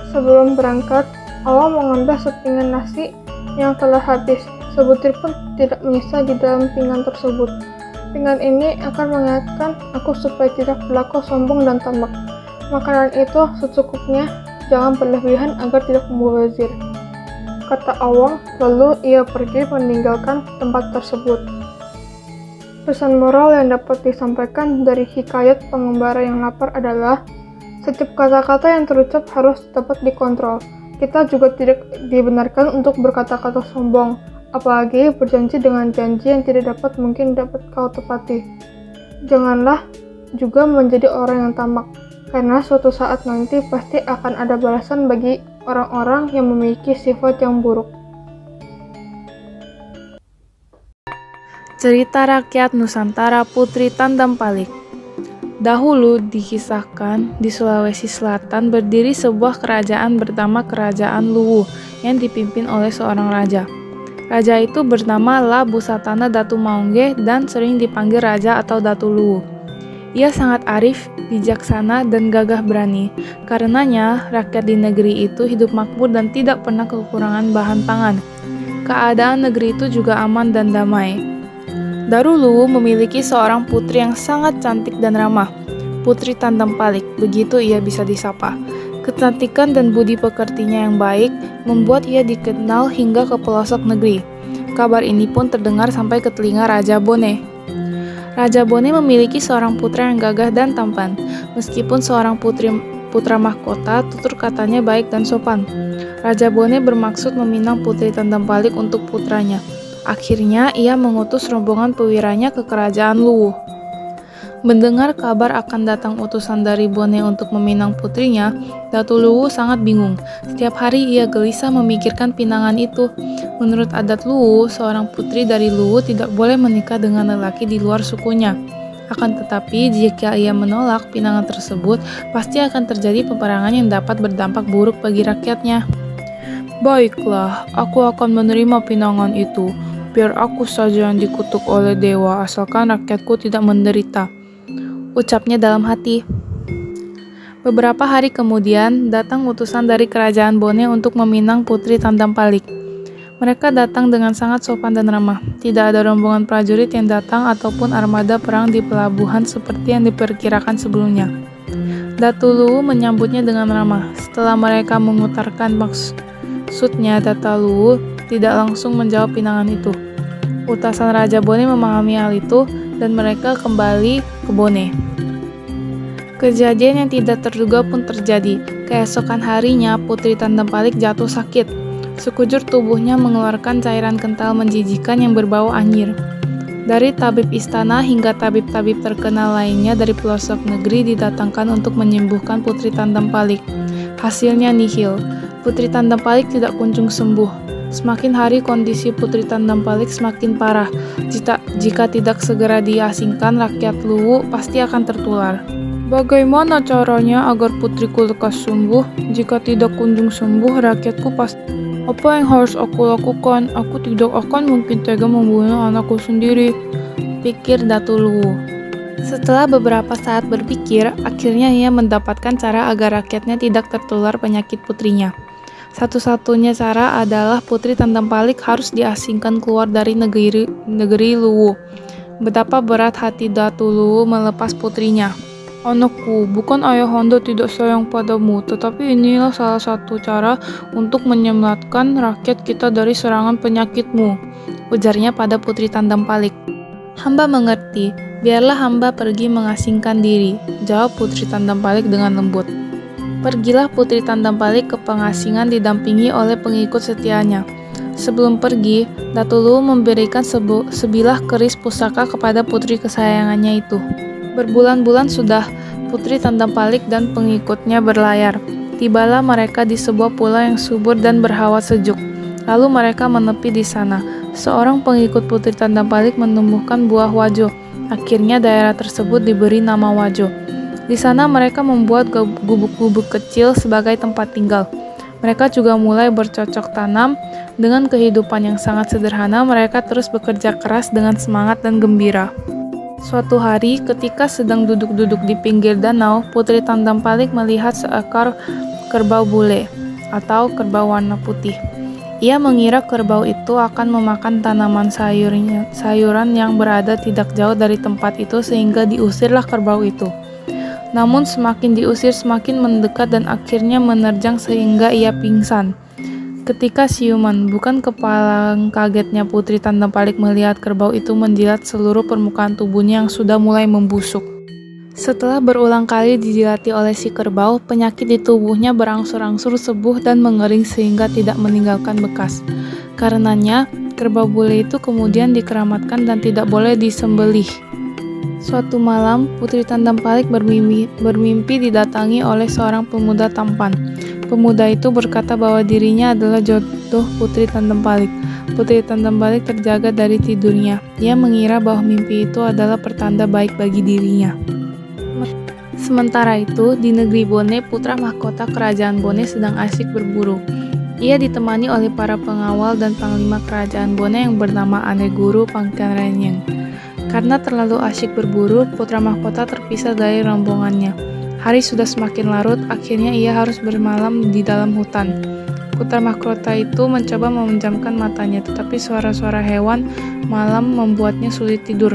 Sebelum berangkat, Awang mengambil sepinggan nasi yang telah habis. Sebutir pun tidak menyisa di dalam pinggan tersebut. Pinggan ini akan mengingatkan aku supaya tidak berlaku sombong dan tamak. Makanan itu secukupnya, jangan berlebihan agar tidak membazir. Kata Awang, lalu ia pergi meninggalkan tempat tersebut. Pesan moral yang dapat disampaikan dari hikayat pengembara yang lapar adalah setiap kata-kata yang terucap harus dapat dikontrol. Kita juga tidak dibenarkan untuk berkata-kata sombong, apalagi berjanji dengan janji yang tidak dapat mungkin dapat kau tepati. Janganlah juga menjadi orang yang tamak, karena suatu saat nanti pasti akan ada balasan bagi orang-orang yang memiliki sifat yang buruk. Cerita Rakyat Nusantara Putri Tandam Palik Dahulu dikisahkan di Sulawesi Selatan berdiri sebuah kerajaan bernama Kerajaan Luwu yang dipimpin oleh seorang raja. Raja itu bernama La Busatana Datu Maungge dan sering dipanggil Raja atau Datu Luwu. Ia sangat arif, bijaksana, dan gagah berani. Karenanya, rakyat di negeri itu hidup makmur dan tidak pernah kekurangan bahan pangan. Keadaan negeri itu juga aman dan damai. Darulu memiliki seorang putri yang sangat cantik dan ramah. Putri Tandam Palik, begitu ia bisa disapa. Kecantikan dan budi pekertinya yang baik membuat ia dikenal hingga ke pelosok negeri. Kabar ini pun terdengar sampai ke telinga Raja Bone. Raja Bone memiliki seorang putra yang gagah dan tampan. Meskipun seorang putri putra mahkota, tutur katanya baik dan sopan. Raja Bone bermaksud meminang putri Tandam Palik untuk putranya. Akhirnya, ia mengutus rombongan pewiranya ke kerajaan Luwu. Mendengar kabar akan datang utusan dari Bone untuk meminang putrinya, Datu Luwu sangat bingung. Setiap hari ia gelisah memikirkan pinangan itu. Menurut adat Luwu, seorang putri dari Luwu tidak boleh menikah dengan lelaki di luar sukunya. Akan tetapi, jika ia menolak pinangan tersebut, pasti akan terjadi peperangan yang dapat berdampak buruk bagi rakyatnya. Baiklah, aku akan menerima pinangan itu. Biar aku saja yang dikutuk oleh dewa, asalkan rakyatku tidak menderita ucapnya dalam hati. Beberapa hari kemudian, datang utusan dari kerajaan Bone untuk meminang putri Tandam Palik. Mereka datang dengan sangat sopan dan ramah. Tidak ada rombongan prajurit yang datang ataupun armada perang di pelabuhan seperti yang diperkirakan sebelumnya. Datulu menyambutnya dengan ramah. Setelah mereka mengutarakan maksudnya, Datulu tidak langsung menjawab pinangan itu. Utasan Raja Bone memahami hal itu dan mereka kembali ke Bone. Kejadian yang tidak terduga pun terjadi. Keesokan harinya, Putri Tandem Palik jatuh sakit. Sekujur tubuhnya mengeluarkan cairan kental menjijikan yang berbau anyir. Dari tabib istana hingga tabib-tabib terkenal lainnya dari pelosok negeri didatangkan untuk menyembuhkan Putri Tandem Palik. Hasilnya nihil. Putri Tandapalik tidak kunjung sembuh. Semakin hari kondisi Putri Tandapalik semakin parah. Jika, jika tidak segera diasingkan, rakyat Luwu pasti akan tertular. Bagaimana caranya agar putriku lekas sembuh? Jika tidak kunjung sembuh, rakyatku pasti... Apa yang harus aku lakukan? Aku tidak akan mungkin tega membunuh anakku sendiri. Pikir Datu Luwu. Setelah beberapa saat berpikir, akhirnya ia mendapatkan cara agar rakyatnya tidak tertular penyakit putrinya. Satu-satunya cara adalah Putri Palik harus diasingkan keluar dari negeri, negeri Luwu. Betapa berat hati Datu Luwu melepas putrinya. Anakku, bukan ayah Anda tidak sayang padamu, tetapi inilah salah satu cara untuk menyelamatkan rakyat kita dari serangan penyakitmu, ujarnya pada Putri Palik. Hamba mengerti, biarlah hamba pergi mengasingkan diri, jawab Putri Palik dengan lembut. Pergilah Putri Tandampalik ke pengasingan didampingi oleh pengikut setianya. Sebelum pergi, Datulu memberikan sebu sebilah keris pusaka kepada putri kesayangannya itu. Berbulan-bulan sudah Putri Tandampalik dan pengikutnya berlayar. Tibalah mereka di sebuah pulau yang subur dan berhawa sejuk. Lalu mereka menepi di sana. Seorang pengikut Putri Tandampalik menumbuhkan buah wajo. Akhirnya daerah tersebut diberi nama Wajo. Di sana mereka membuat gubuk-gubuk kecil sebagai tempat tinggal. Mereka juga mulai bercocok tanam dengan kehidupan yang sangat sederhana. Mereka terus bekerja keras dengan semangat dan gembira. Suatu hari, ketika sedang duduk-duduk di pinggir danau, Putri Palik melihat seekor kerbau bule atau kerbau warna putih. Ia mengira kerbau itu akan memakan tanaman sayurnya, sayuran yang berada tidak jauh dari tempat itu sehingga diusirlah kerbau itu. Namun semakin diusir semakin mendekat dan akhirnya menerjang sehingga ia pingsan. Ketika siuman, bukan kepala kagetnya Putri Tanda Palik melihat kerbau itu menjilat seluruh permukaan tubuhnya yang sudah mulai membusuk. Setelah berulang kali dijilati oleh si kerbau, penyakit di tubuhnya berangsur-angsur sembuh dan mengering sehingga tidak meninggalkan bekas. Karenanya, kerbau bule itu kemudian dikeramatkan dan tidak boleh disembelih. Suatu malam, Putri Palik bermimpi, bermimpi didatangi oleh seorang pemuda tampan. Pemuda itu berkata bahwa dirinya adalah jodoh Putri Palik. Putri Palik terjaga dari tidurnya. Ia mengira bahwa mimpi itu adalah pertanda baik bagi dirinya. Sementara itu, di negeri Bone, putra mahkota kerajaan Bone sedang asyik berburu. Ia ditemani oleh para pengawal dan panglima kerajaan Bone yang bernama Ane Guru Pangkarenyeng. Karena terlalu asyik berburu, putra mahkota terpisah dari rombongannya. Hari sudah semakin larut, akhirnya ia harus bermalam di dalam hutan. Putra mahkota itu mencoba memejamkan matanya, tetapi suara-suara hewan malam membuatnya sulit tidur.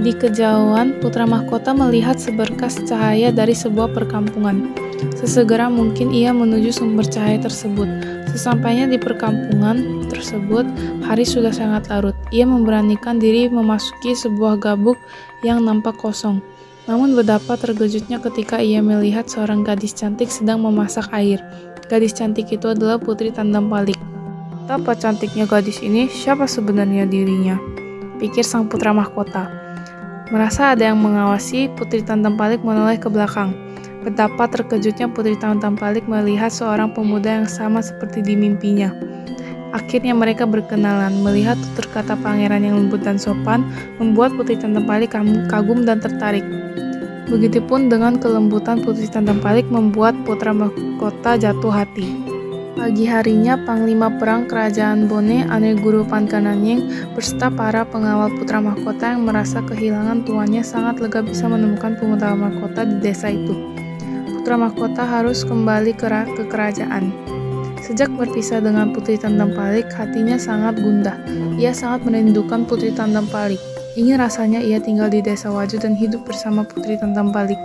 Di kejauhan, putra mahkota melihat seberkas cahaya dari sebuah perkampungan. Sesegera mungkin ia menuju sumber cahaya tersebut. Sesampainya di perkampungan tersebut, hari sudah sangat larut. Ia memberanikan diri memasuki sebuah gabuk yang nampak kosong. Namun betapa terkejutnya ketika ia melihat seorang gadis cantik sedang memasak air. Gadis cantik itu adalah Putri Tandam Palik. Betapa cantiknya gadis ini, siapa sebenarnya dirinya? Pikir sang putra mahkota. Merasa ada yang mengawasi, Putri Tandam Palik menoleh ke belakang. Betapa terkejutnya Putri Tantan Palik melihat seorang pemuda yang sama seperti di mimpinya. Akhirnya mereka berkenalan, melihat tutur kata pangeran yang lembut dan sopan, membuat Putri Tantan Palik kagum dan tertarik. Begitupun dengan kelembutan Putri Tantan Palik membuat putra mahkota jatuh hati. Pagi harinya, Panglima Perang Kerajaan Bone, Ane Guru Pankananying, berserta para pengawal putra mahkota yang merasa kehilangan tuannya sangat lega bisa menemukan pemuda mahkota di desa itu putra mahkota harus kembali ke, ke kerajaan. Sejak berpisah dengan Putri Tandam Palik, hatinya sangat gundah. Ia sangat merindukan Putri Tandam Palik. Ingin rasanya ia tinggal di desa Waju dan hidup bersama Putri Tandam Palik.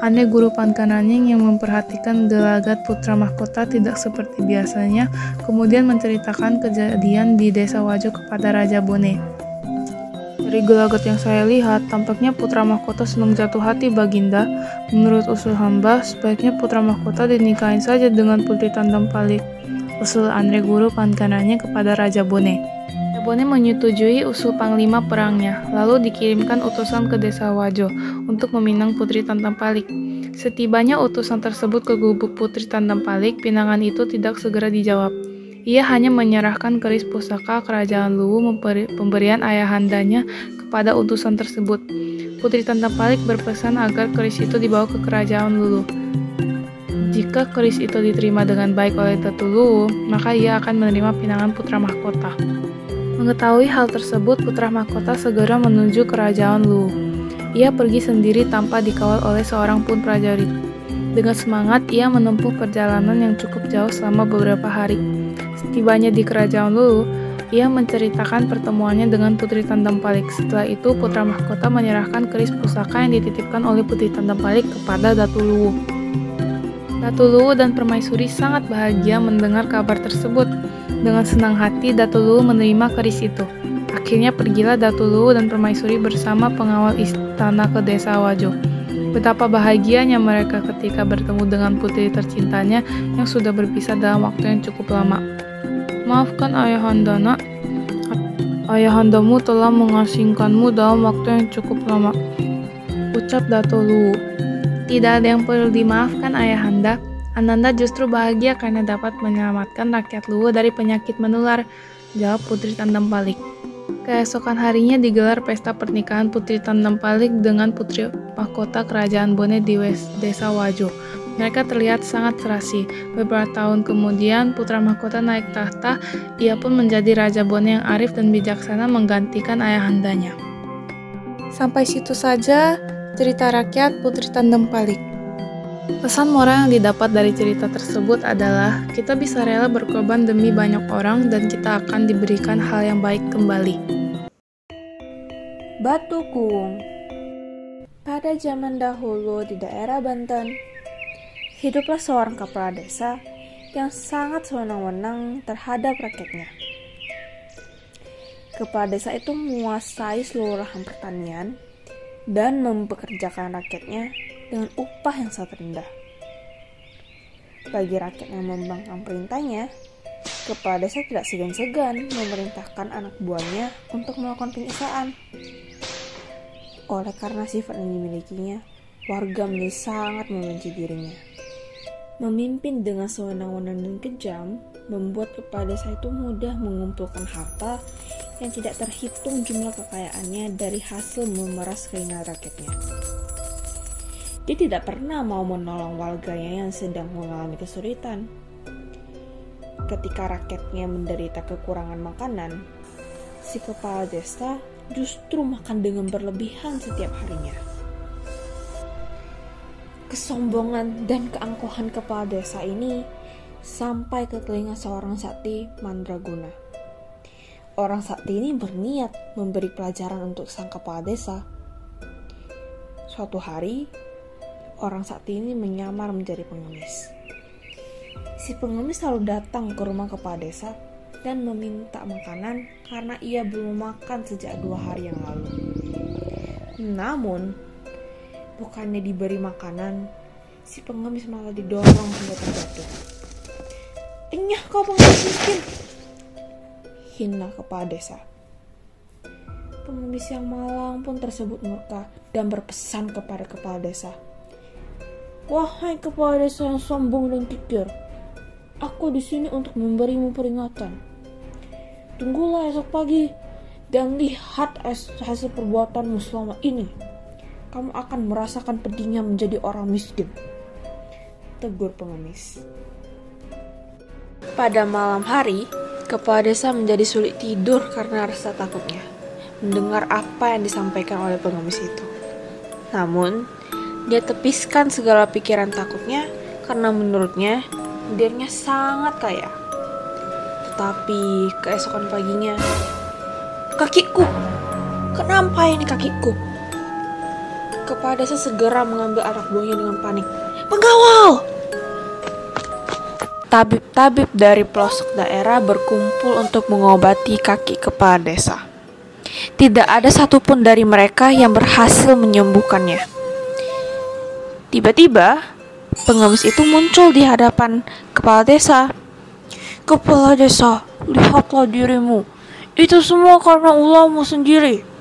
Aneh guru Pankananying yang memperhatikan gelagat putra mahkota tidak seperti biasanya, kemudian menceritakan kejadian di desa Waju kepada Raja Bone. Dari gelagat yang saya lihat, tampaknya putra mahkota senang jatuh hati Baginda. Menurut usul hamba, sebaiknya putra mahkota dinikahin saja dengan putri tandam palik. Usul Andre Guru pankanannya kepada Raja Bone. Raja Bone menyetujui usul panglima perangnya, lalu dikirimkan utusan ke desa Wajo untuk meminang putri tandam palik. Setibanya utusan tersebut ke gubuk Putri Tandempalik, pinangan itu tidak segera dijawab. Ia hanya menyerahkan keris pusaka kerajaan Luwu pemberian ayahandanya kepada utusan tersebut. Putri Tandempalik berpesan agar keris itu dibawa ke kerajaan Luwu. Jika keris itu diterima dengan baik oleh Datu Luwu, maka ia akan menerima pinangan putra mahkota. Mengetahui hal tersebut, putra mahkota segera menuju kerajaan Luwu. Ia pergi sendiri tanpa dikawal oleh seorang pun prajurit. Dengan semangat, ia menempuh perjalanan yang cukup jauh selama beberapa hari. Setibanya di kerajaan Luwu, ia menceritakan pertemuannya dengan Putri Tandempalik. Setelah itu, putra mahkota menyerahkan keris pusaka yang dititipkan oleh Putri Tandempalik kepada Datu Luwu. Datu Luwu dan Permaisuri sangat bahagia mendengar kabar tersebut. Dengan senang hati, Datulu menerima keris itu. Akhirnya pergilah Datulu dan Permaisuri bersama pengawal istana ke desa Wajo. Betapa bahagianya mereka ketika bertemu dengan putri tercintanya yang sudah berpisah dalam waktu yang cukup lama. Maafkan ayahanda nak, ayahandamu telah mengasingkanmu dalam waktu yang cukup lama. Ucap Datulu. Tidak ada yang perlu dimaafkan ayahanda, Ananda justru bahagia karena dapat menyelamatkan rakyat Luwu dari penyakit menular, jawab Putri Tandem Palik. Keesokan harinya digelar pesta pernikahan Putri Tandem Palik dengan Putri Mahkota Kerajaan Bone di Desa Wajo. Mereka terlihat sangat serasi. Beberapa tahun kemudian, putra mahkota naik tahta. Ia pun menjadi Raja Bone yang arif dan bijaksana menggantikan ayahandanya. Sampai situ saja cerita rakyat Putri Tandem Palik. Pesan moral yang didapat dari cerita tersebut adalah kita bisa rela berkorban demi banyak orang dan kita akan diberikan hal yang baik kembali. Batu Kuung Pada zaman dahulu di daerah Banten, hiduplah seorang kepala desa yang sangat sewenang-wenang terhadap rakyatnya. Kepala desa itu menguasai seluruh lahan pertanian dan mempekerjakan rakyatnya dengan upah yang sangat rendah. Bagi rakyat yang membangkang perintahnya, kepala desa tidak segan-segan memerintahkan anak buahnya untuk melakukan penyiksaan. Oleh karena sifat yang dimilikinya, warga menjadi sangat membenci dirinya. Memimpin dengan sewenang-wenang dan kejam, membuat kepala desa itu mudah mengumpulkan harta yang tidak terhitung jumlah kekayaannya dari hasil memeras keringat rakyatnya. Dia tidak pernah mau menolong warganya yang sedang mengalami kesulitan. Ketika rakyatnya menderita kekurangan makanan, si kepala desa justru makan dengan berlebihan setiap harinya. Kesombongan dan keangkuhan kepala desa ini sampai ke telinga seorang sakti mandraguna. Orang sakti ini berniat memberi pelajaran untuk sang kepala desa. Suatu hari, orang sakti ini menyamar menjadi pengemis. Si pengemis selalu datang ke rumah kepala desa dan meminta makanan karena ia belum makan sejak dua hari yang lalu. Namun, bukannya diberi makanan, si pengemis malah didorong hingga terjatuh. Enyah kau pengemis miskin! Hina kepala desa. Pengemis yang malang pun tersebut murka dan berpesan kepada kepala desa Wahai kepala desa yang sombong dan kikir, aku di sini untuk memberimu peringatan. Tunggulah esok pagi dan lihat hasil perbuatanmu selama ini. Kamu akan merasakan pedihnya menjadi orang miskin. Tegur pengemis. Pada malam hari, kepala desa menjadi sulit tidur karena rasa takutnya mendengar apa yang disampaikan oleh pengemis itu. Namun, dia tepiskan segala pikiran takutnya karena menurutnya dirinya sangat kaya. Tetapi keesokan paginya, kakiku, kenapa ini kakiku? Kepala desa segera mengambil anak buahnya dengan panik. Pengawal! Tabib-tabib dari pelosok daerah berkumpul untuk mengobati kaki kepala desa. Tidak ada satupun dari mereka yang berhasil menyembuhkannya. Tiba-tiba, pengemis itu muncul di hadapan kepala desa. Kepala desa, lihatlah dirimu. Itu semua karena ulahmu sendiri.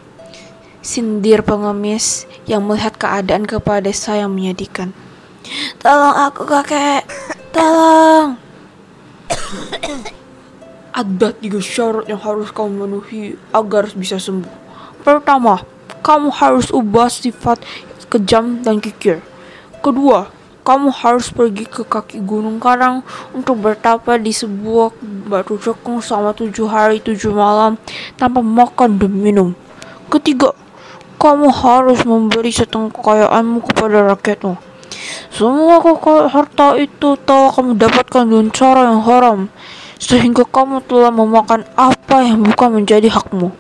Sindir pengemis yang melihat keadaan kepala desa yang menyedihkan. Tolong aku kakek, tolong. *coughs* Ada tiga syarat yang harus kamu memenuhi agar bisa sembuh. Pertama, kamu harus ubah sifat kejam dan kikir. Kedua, kamu harus pergi ke kaki gunung karang untuk bertapa di sebuah batu cekung selama tujuh hari tujuh malam tanpa makan dan minum. Ketiga, kamu harus memberi setengah kekayaanmu kepada rakyatmu. Semua kekayaan harta itu telah kamu dapatkan dengan cara yang haram sehingga kamu telah memakan apa yang bukan menjadi hakmu.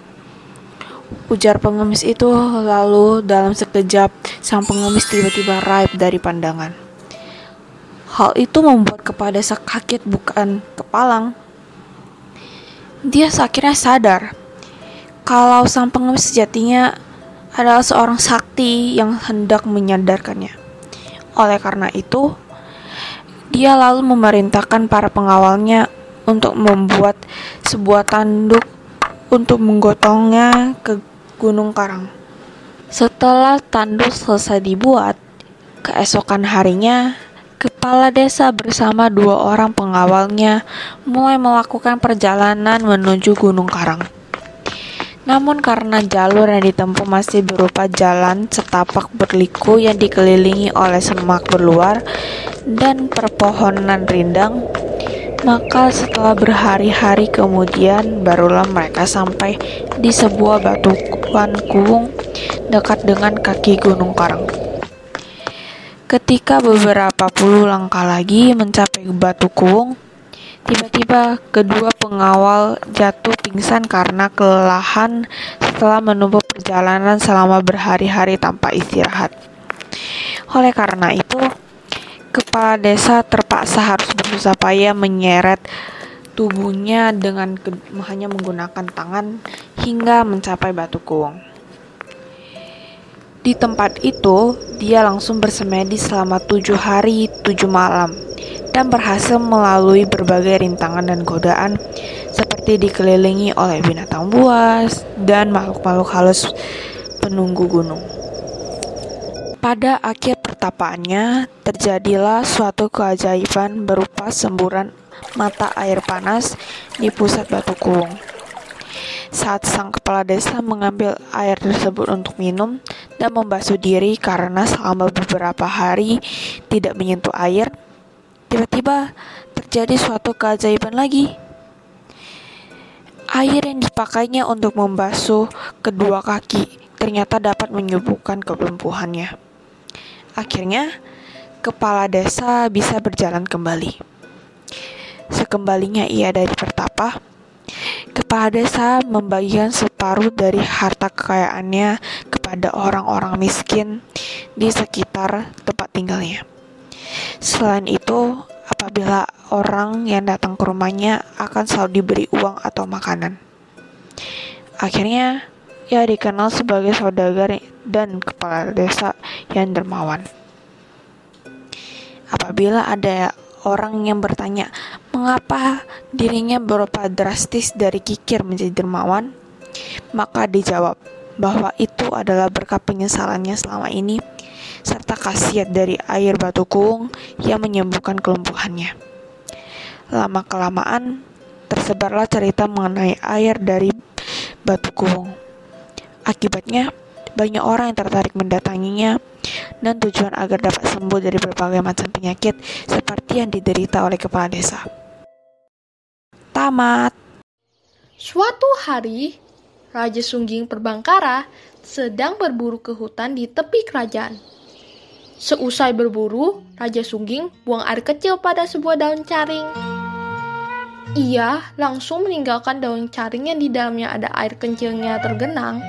Ujar pengemis itu lalu dalam sekejap sang pengemis tiba-tiba raib dari pandangan. Hal itu membuat kepada kaget bukan kepalang. Dia akhirnya sadar kalau sang pengemis sejatinya adalah seorang sakti yang hendak menyadarkannya. Oleh karena itu, dia lalu memerintahkan para pengawalnya untuk membuat sebuah tanduk untuk menggotongnya ke Gunung Karang. Setelah tanduk selesai dibuat, keesokan harinya, kepala desa bersama dua orang pengawalnya mulai melakukan perjalanan menuju Gunung Karang. Namun karena jalur yang ditempuh masih berupa jalan setapak berliku yang dikelilingi oleh semak berluar dan perpohonan rindang, maka setelah berhari-hari kemudian barulah mereka sampai di sebuah batuan kuung dekat dengan kaki Gunung Karang. Ketika beberapa puluh langkah lagi mencapai batu kuung, tiba-tiba kedua pengawal jatuh pingsan karena kelelahan setelah menempuh perjalanan selama berhari-hari tanpa istirahat. Oleh karena itu, Kepala desa terpaksa harus bersusah payah menyeret tubuhnya dengan hanya menggunakan tangan hingga mencapai batu kuung. Di tempat itu, dia langsung bersemedi selama tujuh hari tujuh malam dan berhasil melalui berbagai rintangan dan godaan seperti dikelilingi oleh binatang buas dan makhluk-makhluk halus penunggu gunung. Pada akhir pertapaannya, terjadilah suatu keajaiban berupa semburan mata air panas di pusat batu kuung. Saat sang kepala desa mengambil air tersebut untuk minum dan membasuh diri karena selama beberapa hari tidak menyentuh air, tiba-tiba terjadi suatu keajaiban lagi. Air yang dipakainya untuk membasuh kedua kaki ternyata dapat menyembuhkan kelumpuhannya. Akhirnya, kepala desa bisa berjalan kembali. Sekembalinya ia dari pertapa, kepala desa membagikan separuh dari harta kekayaannya kepada orang-orang miskin di sekitar tempat tinggalnya. Selain itu, apabila orang yang datang ke rumahnya akan selalu diberi uang atau makanan. Akhirnya, ia dikenal sebagai saudagar dan kepala desa yang dermawan. Apabila ada orang yang bertanya mengapa dirinya berupa drastis dari kikir menjadi dermawan, maka dijawab bahwa itu adalah berkat penyesalannya selama ini serta khasiat dari air batu kuung yang menyembuhkan kelumpuhannya. Lama-kelamaan, tersebarlah cerita mengenai air dari batu kuung. Akibatnya, banyak orang yang tertarik mendatanginya dan tujuan agar dapat sembuh dari berbagai macam penyakit seperti yang diderita oleh kepala desa. Tamat. Suatu hari, Raja Sungging Perbangkara sedang berburu ke hutan di tepi kerajaan. Seusai berburu, Raja Sungging buang air kecil pada sebuah daun caring. Ia langsung meninggalkan daun caring yang di dalamnya ada air kecilnya tergenang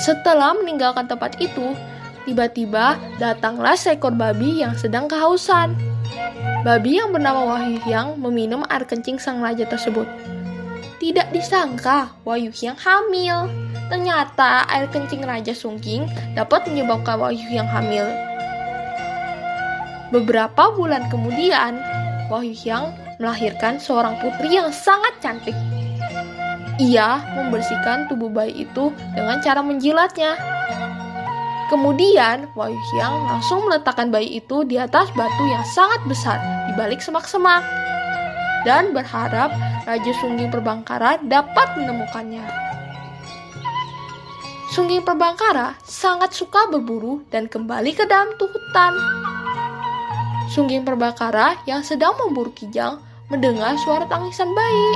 setelah meninggalkan tempat itu, tiba-tiba datanglah seekor babi yang sedang kehausan. Babi yang bernama Wahyu Hyang meminum air kencing sang raja tersebut. Tidak disangka Wahyu Hyang hamil. Ternyata air kencing Raja Sungking dapat menyebabkan Wahyu Hyang hamil. Beberapa bulan kemudian, Wahyu Hyang melahirkan seorang putri yang sangat cantik. Ia membersihkan tubuh bayi itu dengan cara menjilatnya. Kemudian, Wai Hyang langsung meletakkan bayi itu di atas batu yang sangat besar di balik semak-semak dan berharap Raja Sungging Perbangkara dapat menemukannya. Sungging Perbangkara sangat suka berburu dan kembali ke dalam hutan. Sungging Perbangkara yang sedang memburu kijang mendengar suara tangisan bayi.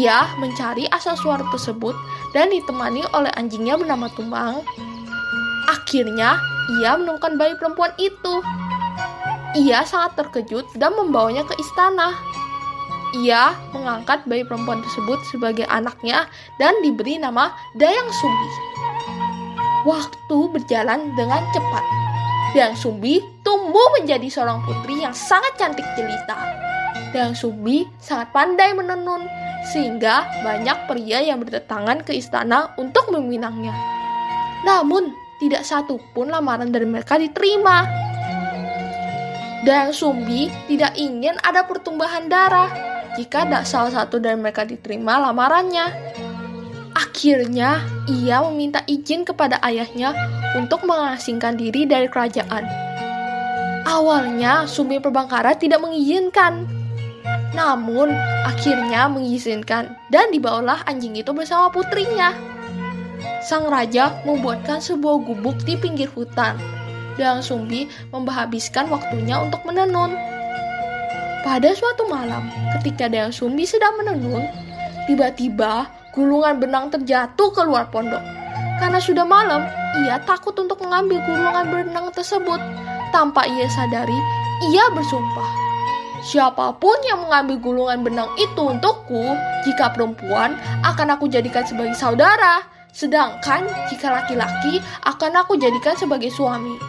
Ia mencari asal suara tersebut dan ditemani oleh anjingnya bernama Tumang. Akhirnya, ia menemukan bayi perempuan itu. Ia sangat terkejut dan membawanya ke istana. Ia mengangkat bayi perempuan tersebut sebagai anaknya dan diberi nama Dayang Sumbi. Waktu berjalan dengan cepat. Dayang Sumbi tumbuh menjadi seorang putri yang sangat cantik jelita. Dayang Sumbi sangat pandai menenun sehingga banyak pria yang berdatangan ke istana untuk meminangnya. Namun, tidak satu pun lamaran dari mereka diterima. Dan Sumbi tidak ingin ada pertumbuhan darah jika tidak salah satu dari mereka diterima lamarannya. Akhirnya, ia meminta izin kepada ayahnya untuk mengasingkan diri dari kerajaan. Awalnya, Sumbi Perbangkara tidak mengizinkan, namun, akhirnya mengizinkan dan dibawalah anjing itu bersama putrinya. Sang raja membuatkan sebuah gubuk di pinggir hutan, dan Sumbi menghabiskan waktunya untuk menenun. Pada suatu malam, ketika Dayang Sumbi sedang menenun, tiba-tiba gulungan benang terjatuh keluar pondok. Karena sudah malam, ia takut untuk mengambil gulungan benang tersebut. Tanpa ia sadari, ia bersumpah Siapa pun yang mengambil gulungan benang itu untukku, jika perempuan akan aku jadikan sebagai saudara, sedangkan jika laki-laki akan aku jadikan sebagai suami.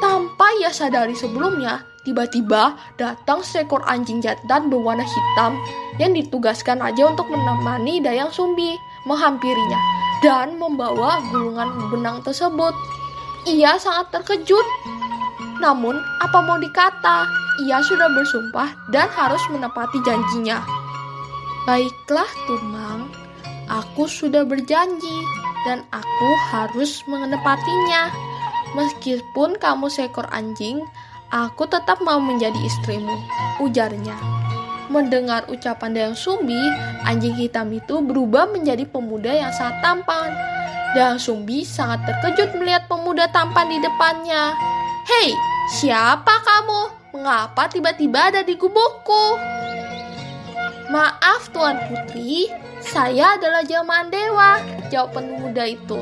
Tanpa ia sadari sebelumnya, tiba-tiba datang seekor anjing jantan berwarna hitam yang ditugaskan raja untuk menemani Dayang Sumbi menghampirinya dan membawa gulungan benang tersebut. Ia sangat terkejut. Namun, apa mau dikata? ia sudah bersumpah dan harus menepati janjinya. Baiklah, Tumang, aku sudah berjanji dan aku harus menepatinya. Meskipun kamu seekor anjing, aku tetap mau menjadi istrimu, ujarnya. Mendengar ucapan Dayang Sumbi, anjing hitam itu berubah menjadi pemuda yang sangat tampan. Dayang Sumbi sangat terkejut melihat pemuda tampan di depannya. Hei, siapa kamu? Mengapa tiba-tiba ada di gubukku? Maaf Tuan Putri, saya adalah jelmaan dewa, jawab pemuda itu.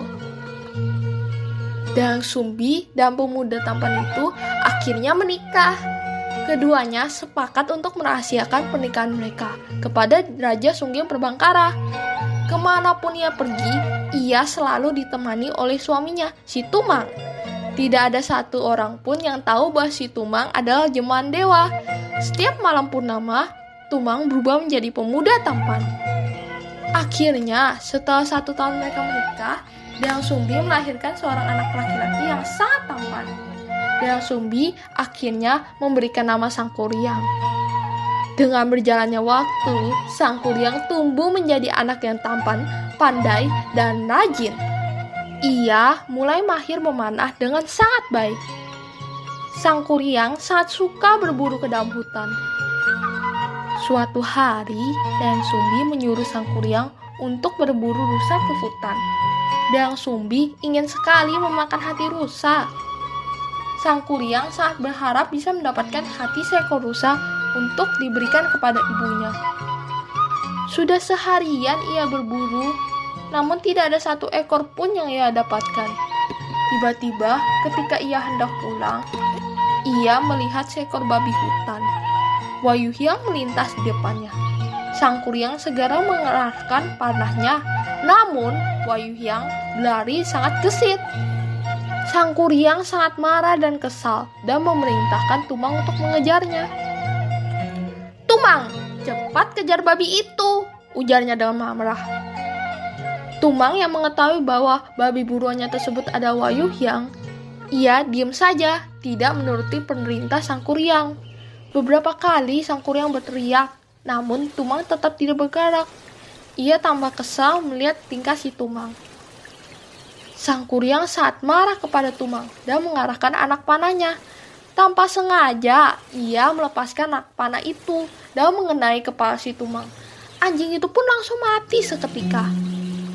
Dan Sumbi dan pemuda tampan itu akhirnya menikah. Keduanya sepakat untuk merahasiakan pernikahan mereka kepada Raja Sungging Perbangkara. Ke mana pun ia pergi, ia selalu ditemani oleh suaminya, si Tumang. Tidak ada satu orang pun yang tahu bahwa si Tumang adalah jemaat dewa. Setiap malam purnama, Tumang berubah menjadi pemuda tampan. Akhirnya, setelah satu tahun mereka menikah, Deang Sumbi melahirkan seorang anak laki-laki yang sangat tampan. Deang Sumbi akhirnya memberikan nama Sang Kuryang. Dengan berjalannya waktu, Sang Kuryang tumbuh menjadi anak yang tampan, pandai, dan rajin. Ia mulai mahir memanah dengan sangat baik. Sang kuryang sangat suka berburu ke dalam hutan. Suatu hari, Dayang Sumbi menyuruh sang kuryang untuk berburu rusa ke hutan. Dayang Sumbi ingin sekali memakan hati rusa. Sang kuryang sangat berharap bisa mendapatkan hati seekor rusa untuk diberikan kepada ibunya. Sudah seharian ia berburu namun tidak ada satu ekor pun yang ia dapatkan. Tiba-tiba, ketika ia hendak pulang, ia melihat seekor babi hutan. Wayu Hyang melintas di depannya. Sang Kuryang segera mengerahkan panahnya, namun Wayu Hyang berlari sangat gesit. Sang Kuryang sangat marah dan kesal dan memerintahkan Tumang untuk mengejarnya. Tumang, cepat kejar babi itu, ujarnya dengan marah. Tumang yang mengetahui bahwa babi buruannya tersebut ada Wayu Hyang, ia diam saja, tidak menuruti perintah Sang Kuryang. Beberapa kali Sang Kuryang berteriak, namun Tumang tetap tidak bergerak. Ia tambah kesal melihat tingkah si Tumang. Sang Kuryang saat marah kepada Tumang dan mengarahkan anak panahnya. Tanpa sengaja, ia melepaskan anak panah itu dan mengenai kepala si Tumang. Anjing itu pun langsung mati seketika.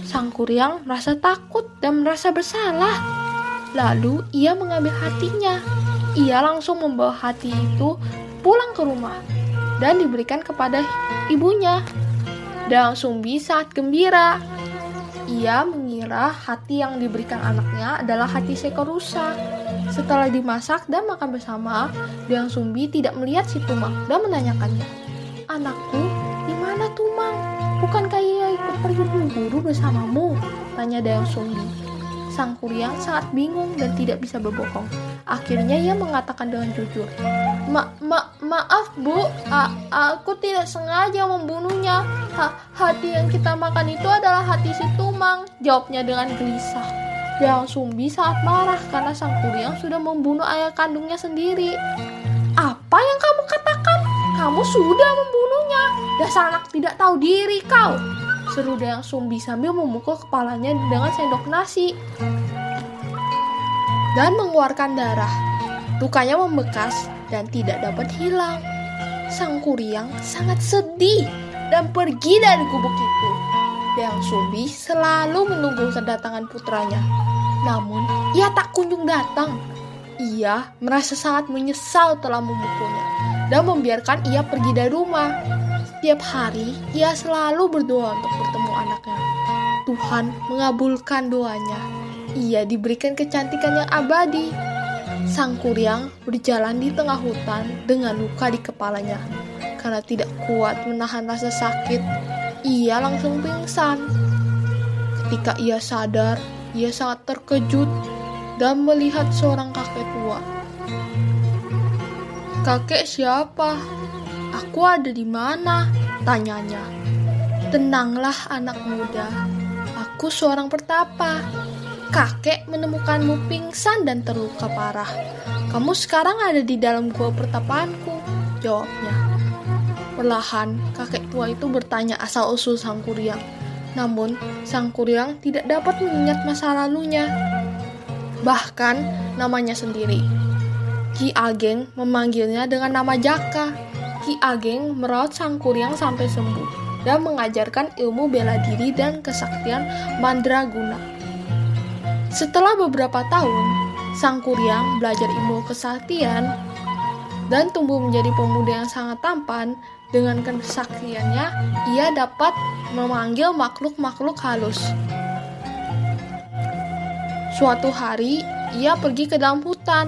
Sang Kuryang merasa takut dan merasa bersalah. Lalu ia mengambil hatinya. Ia langsung membawa hati itu pulang ke rumah dan diberikan kepada ibunya. Dan Sumbi saat gembira. Ia mengira hati yang diberikan anaknya adalah hati seekor rusa. Setelah dimasak dan makan bersama, Dayang Sumbi tidak melihat si Tumang dan menanyakannya, Anakku, di mana Tumang? Bukankah ia ikut pergi berburu bersamamu? Tanya Dayang Sumbi. Sang Kuryang sangat bingung dan tidak bisa berbohong. Akhirnya ia mengatakan dengan jujur, Ma, ma, maaf bu, A, aku tidak sengaja membunuhnya. Ha, hati yang kita makan itu adalah hati si Tumang. Jawabnya dengan gelisah. Yang Sumbi saat marah karena sang Kuryang sudah membunuh ayah kandungnya sendiri. Apa yang kamu katakan? Kamu sudah membunuhnya. Dasar anak tidak tahu diri kau. Seru Dayang Sumbi sambil memukul kepalanya dengan sendok nasi dan mengeluarkan darah. Lukanya membekas dan tidak dapat hilang. Sang Kuryang sangat sedih dan pergi dari gubuk itu. Yang Sumbi selalu menunggu kedatangan putranya. Namun, ia tak kunjung datang. Ia merasa sangat menyesal telah memukulnya dan membiarkan ia pergi dari rumah. Setiap hari, ia selalu berdoa untuk bertemu anaknya. Tuhan mengabulkan doanya. Ia diberikan kecantikan yang abadi. Sang Kuryang berjalan di tengah hutan dengan luka di kepalanya. Karena tidak kuat menahan rasa sakit, ia langsung pingsan. Ketika ia sadar, ia sangat terkejut dan melihat seorang kakek tua. Kakek siapa? Aku ada di mana? Tanyanya. Tenanglah anak muda. Aku seorang pertapa. Kakek menemukanmu pingsan dan terluka parah. Kamu sekarang ada di dalam gua pertapaanku. Jawabnya. Perlahan, kakek tua itu bertanya asal-usul Sang Kuryang. Namun, Sang Kuryang tidak dapat mengingat masa lalunya. Bahkan, namanya sendiri. Ki Ageng memanggilnya dengan nama Jaka. Ki Ageng merawat Sang Kuryang sampai sembuh dan mengajarkan ilmu bela diri dan kesaktian mandraguna. Setelah beberapa tahun, Sang Kuryang belajar ilmu kesaktian dan tumbuh menjadi pemuda yang sangat tampan. Dengan kesaktiannya, ia dapat memanggil makhluk-makhluk halus. Suatu hari, ia pergi ke dalam hutan.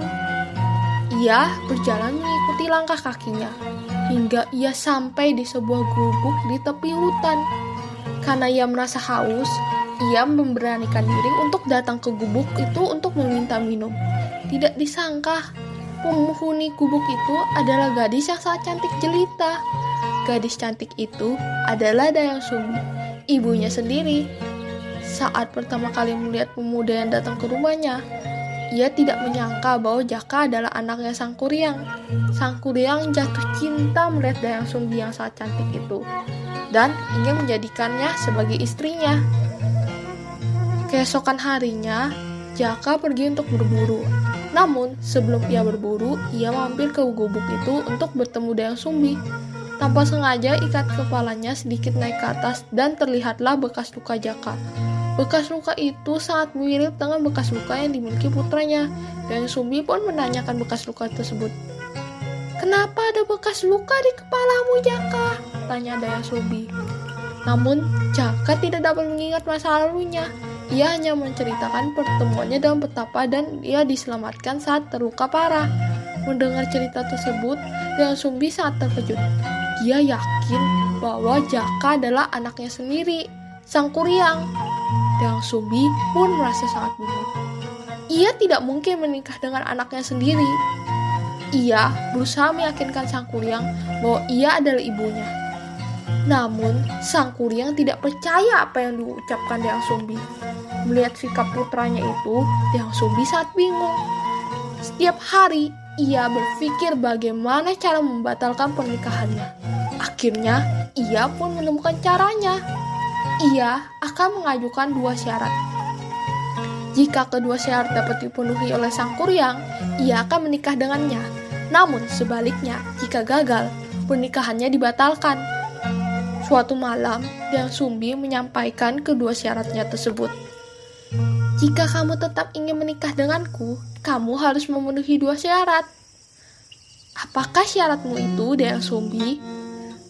Ia berjalan mengikuti langkah kakinya hingga ia sampai di sebuah gubuk di tepi hutan. Karena ia merasa haus, ia memberanikan diri untuk datang ke gubuk itu untuk meminta minum. Tidak disangka, penghuni gubuk itu adalah gadis yang sangat cantik jelita. Gadis cantik itu adalah Dayang Sumi, ibunya sendiri. Saat pertama kali melihat pemuda yang datang ke rumahnya, ia tidak menyangka bahwa Jaka adalah anaknya Sang Kuryang. Sang Kuryang jatuh cinta melihat Dayang Sumbi yang sangat cantik itu dan ingin menjadikannya sebagai istrinya. Keesokan harinya, Jaka pergi untuk berburu. Namun, sebelum ia berburu, ia mampir ke gubuk itu untuk bertemu Dayang Sumbi. Tanpa sengaja ikat kepalanya sedikit naik ke atas dan terlihatlah bekas luka Jaka. Bekas luka itu sangat mirip dengan bekas luka yang dimiliki putranya. Dan Sumbi pun menanyakan bekas luka tersebut. Kenapa ada bekas luka di kepalamu, Jaka? Tanya Daya Sumbi. Namun, Jaka tidak dapat mengingat masa lalunya. Ia hanya menceritakan pertemuannya dalam petapa dan ia diselamatkan saat terluka parah. Mendengar cerita tersebut, Daya Sumbi sangat terkejut. Dia yakin bahwa Jaka adalah anaknya sendiri, Sang Kuryang. Dayang Sumbi pun merasa sangat bingung. Ia tidak mungkin menikah dengan anaknya sendiri. Ia berusaha meyakinkan Sang Kuryang bahwa ia adalah ibunya. Namun, Sang Kuryang tidak percaya apa yang diucapkan Dayang Sumbi. Melihat sikap putranya itu, Dayang Sumbi sangat bingung. Setiap hari, ia berpikir bagaimana cara membatalkan pernikahannya. Akhirnya, ia pun menemukan caranya ia akan mengajukan dua syarat. Jika kedua syarat dapat dipenuhi oleh sang kuryang, ia akan menikah dengannya. Namun sebaliknya, jika gagal, pernikahannya dibatalkan. Suatu malam, Dang Sumbi menyampaikan kedua syaratnya tersebut. Jika kamu tetap ingin menikah denganku, kamu harus memenuhi dua syarat. Apakah syaratmu itu, Dang Sumbi?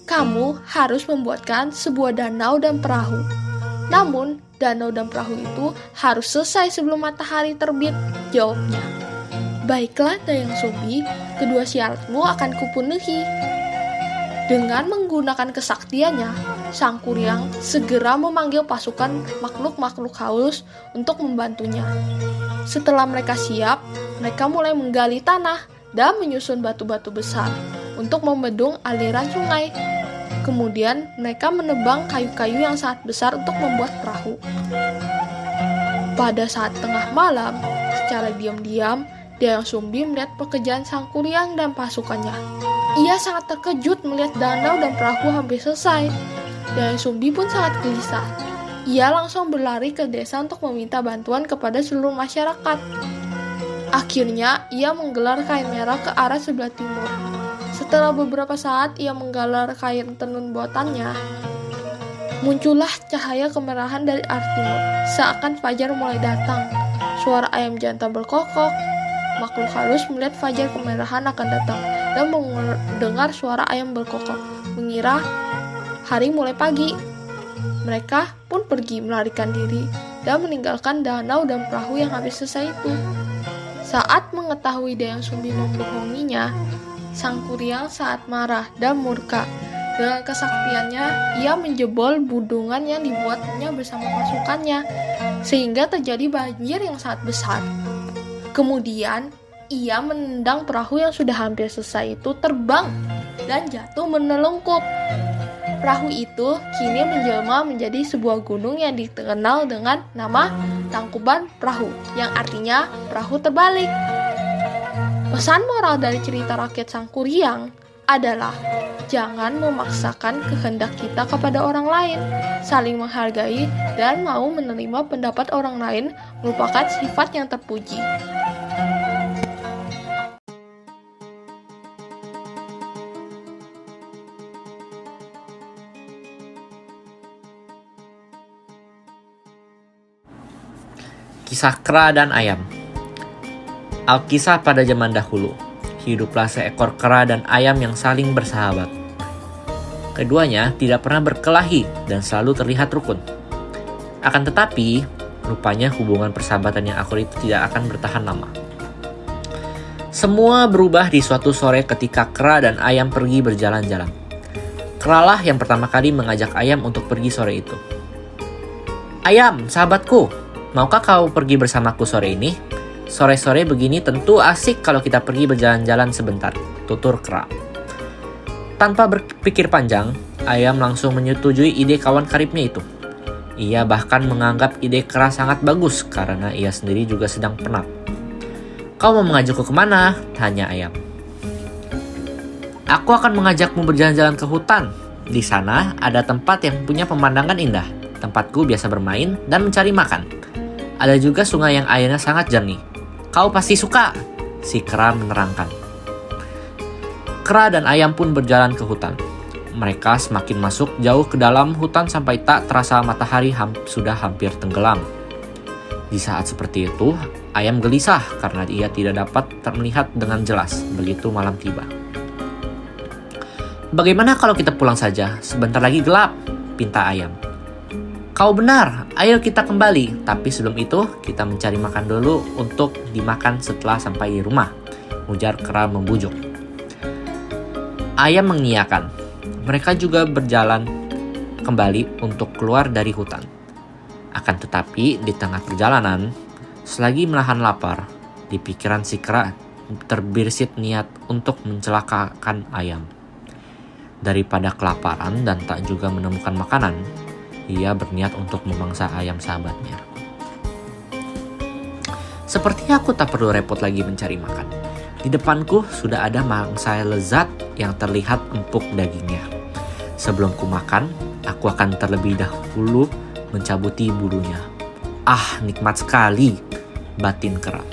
Kamu harus membuatkan sebuah danau dan perahu. Namun, danau dan perahu itu harus selesai sebelum matahari terbit, jawabnya. Baiklah Dayang Sumbi, kedua syaratmu akan kupenuhi. Dengan menggunakan kesaktiannya, Sang Kuryang segera memanggil pasukan makhluk-makhluk halus untuk membantunya. Setelah mereka siap, mereka mulai menggali tanah dan menyusun batu-batu besar untuk membendung aliran sungai Kemudian mereka menebang kayu-kayu yang sangat besar untuk membuat perahu. Pada saat tengah malam, secara diam-diam, Dayang Sumbi melihat pekerjaan Sang Kuryang dan pasukannya. Ia sangat terkejut melihat danau dan perahu hampir selesai. Dayang Sumbi pun sangat gelisah. Ia langsung berlari ke desa untuk meminta bantuan kepada seluruh masyarakat. Akhirnya, ia menggelar kain merah ke arah sebelah timur. Setelah beberapa saat ia menggalar kain tenun buatannya, muncullah cahaya kemerahan dari arah timur. Seakan fajar mulai datang, suara ayam jantan berkokok. Makhluk halus melihat fajar kemerahan akan datang dan mendengar suara ayam berkokok, mengira hari mulai pagi. Mereka pun pergi melarikan diri dan meninggalkan danau dan perahu yang habis selesai itu. Saat mengetahui Dayang Sumbi membohonginya, Sang Kuryang saat marah dan murka. Dengan kesaktiannya, ia menjebol budungan yang dibuatnya bersama pasukannya, sehingga terjadi banjir yang sangat besar. Kemudian, ia menendang perahu yang sudah hampir selesai itu terbang dan jatuh menelungkup. Perahu itu kini menjelma menjadi sebuah gunung yang dikenal dengan nama Tangkuban Perahu, yang artinya perahu terbalik. Pesan moral dari cerita rakyat Sang Kuryang adalah jangan memaksakan kehendak kita kepada orang lain, saling menghargai, dan mau menerima pendapat orang lain merupakan sifat yang terpuji. Kisah kera dan ayam Alkisah pada zaman dahulu, hiduplah seekor kera dan ayam yang saling bersahabat. Keduanya tidak pernah berkelahi dan selalu terlihat rukun. Akan tetapi, rupanya hubungan persahabatan yang akur itu tidak akan bertahan lama. Semua berubah di suatu sore ketika kera dan ayam pergi berjalan-jalan. Keralah yang pertama kali mengajak ayam untuk pergi sore itu. Ayam, sahabatku, maukah kau pergi bersamaku sore ini? Sore-sore begini tentu asik kalau kita pergi berjalan-jalan sebentar, tutur kera. Tanpa berpikir panjang, ayam langsung menyetujui ide kawan karibnya itu. Ia bahkan menganggap ide kera sangat bagus karena ia sendiri juga sedang penat. Kau mau mengajakku ke mana? Tanya ayam. Aku akan mengajakmu berjalan-jalan ke hutan. Di sana ada tempat yang punya pemandangan indah. Tempatku biasa bermain dan mencari makan. Ada juga sungai yang airnya sangat jernih. Kau pasti suka, si kera menerangkan. Kera dan ayam pun berjalan ke hutan. Mereka semakin masuk jauh ke dalam hutan sampai tak terasa matahari ham sudah hampir tenggelam. Di saat seperti itu, ayam gelisah karena ia tidak dapat terlihat dengan jelas begitu malam tiba. Bagaimana kalau kita pulang saja? Sebentar lagi gelap, pinta ayam. Kau benar, ayo kita kembali. Tapi sebelum itu, kita mencari makan dulu untuk dimakan setelah sampai di rumah. Ujar kera membujuk. Ayam mengiyakan. Mereka juga berjalan kembali untuk keluar dari hutan. Akan tetapi, di tengah perjalanan, selagi menahan lapar, di pikiran si kera terbirsit niat untuk mencelakakan ayam. Daripada kelaparan dan tak juga menemukan makanan, ia berniat untuk memangsa ayam sahabatnya. Sepertinya aku tak perlu repot lagi mencari makan. Di depanku sudah ada mangsa lezat yang terlihat empuk dagingnya. Sebelum ku makan, aku akan terlebih dahulu mencabuti bulunya. Ah, nikmat sekali. batin kera.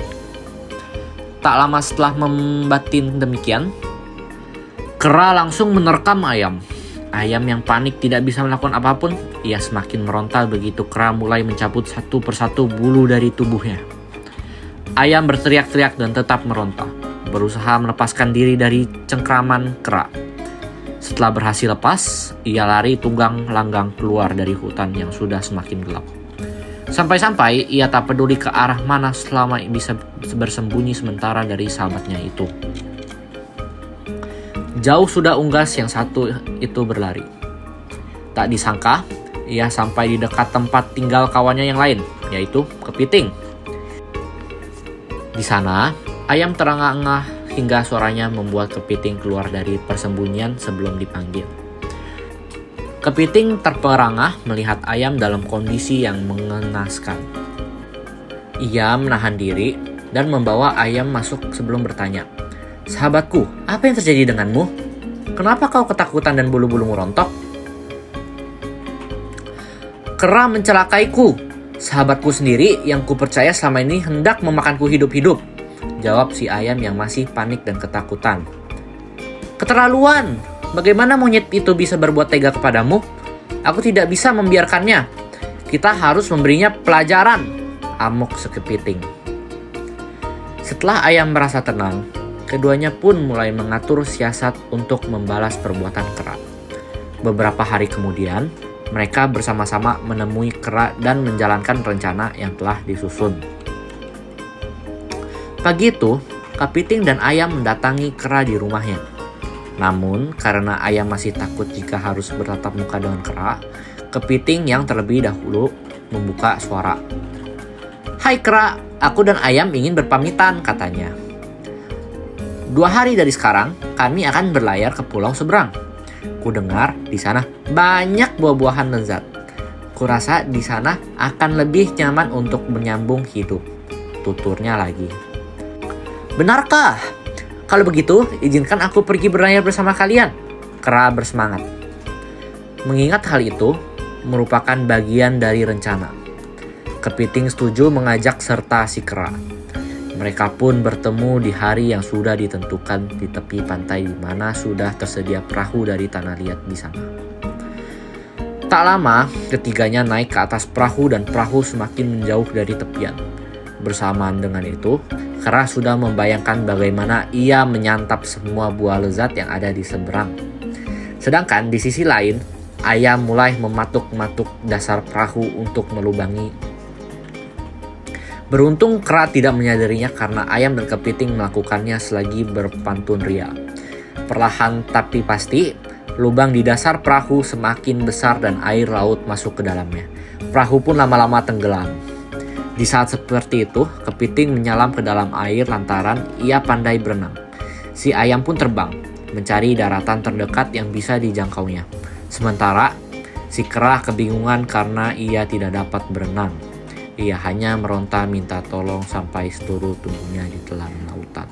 Tak lama setelah membatin demikian, kera langsung menerkam ayam. Ayam yang panik tidak bisa melakukan apa pun, ia semakin meronta begitu kera mulai mencabut satu persatu bulu dari tubuhnya. Ayam berteriak-teriak dan tetap meronta, berusaha melepaskan diri dari cengkraman kera. Setelah berhasil lepas, ia lari tunggang langgang keluar dari hutan yang sudah semakin gelap. Sampai-sampai ia tak peduli ke arah mana selama bisa bersembunyi sementara dari sahabatnya itu. Jauh sudah unggas yang satu itu berlari. Tak disangka, ia sampai di dekat tempat tinggal kawannya yang lain, yaitu kepiting. Di sana, ayam terengah-engah hingga suaranya membuat kepiting keluar dari persembunyian sebelum dipanggil. Kepiting terperangah melihat ayam dalam kondisi yang mengenaskan. Ia menahan diri dan membawa ayam masuk sebelum bertanya. Sahabatku, apa yang terjadi denganmu? Kenapa kau ketakutan dan bulu-bulumu rontok? Kera mencelakaiku. Sahabatku sendiri yang kupercaya selama ini hendak memakanku hidup-hidup. Jawab si ayam yang masih panik dan ketakutan. Keterlaluan! Bagaimana monyet itu bisa berbuat tega kepadamu? Aku tidak bisa membiarkannya. Kita harus memberinya pelajaran. Amuk sekepiting. Setelah ayam merasa tenang, keduanya pun mulai mengatur siasat untuk membalas perbuatan kera. Beberapa hari kemudian, mereka bersama-sama menemui kera dan menjalankan rencana yang telah disusun. Pagi itu, Kapiting dan Ayam mendatangi kera di rumahnya. Namun, karena Ayam masih takut jika harus bertatap muka dengan kera, Kepiting yang terlebih dahulu membuka suara. Hai kera, aku dan Ayam ingin berpamitan, katanya. Dua hari dari sekarang, kami akan berlayar ke pulau seberang. Ku dengar di sana banyak buah-buahan lezat. Kurasa di sana akan lebih nyaman untuk menyambung hidup. Tuturnya lagi. Benarkah? Kalau begitu, izinkan aku pergi berlayar bersama kalian. Kera bersemangat. Mengingat hal itu, merupakan bagian dari rencana. Kepiting setuju mengajak serta si kera. Mereka pun bertemu di hari yang sudah ditentukan di tepi pantai di mana sudah tersedia perahu dari tanah liat di sana. Tak lama, ketiganya naik ke atas perahu dan perahu semakin menjauh dari tepian. Bersamaan dengan itu, Kera sudah membayangkan bagaimana ia menyantap semua buah lezat yang ada di seberang. Sedangkan di sisi lain, ayam mulai mematuk-matuk dasar perahu untuk melubangi. Beruntung kera tidak menyadarinya karena ayam dan kepiting melakukannya selagi berpantun ria. Perlahan tapi pasti, lubang di dasar perahu semakin besar dan air laut masuk ke dalamnya. Perahu pun lama-lama tenggelam. Di saat seperti itu, kepiting menyelam ke dalam air lantaran ia pandai berenang. Si ayam pun terbang, mencari daratan terdekat yang bisa dijangkaunya. Sementara, si kera kebingungan karena ia tidak dapat berenang. Ia hanya meronta minta tolong sampai seluruh tubuhnya ditelan lautan.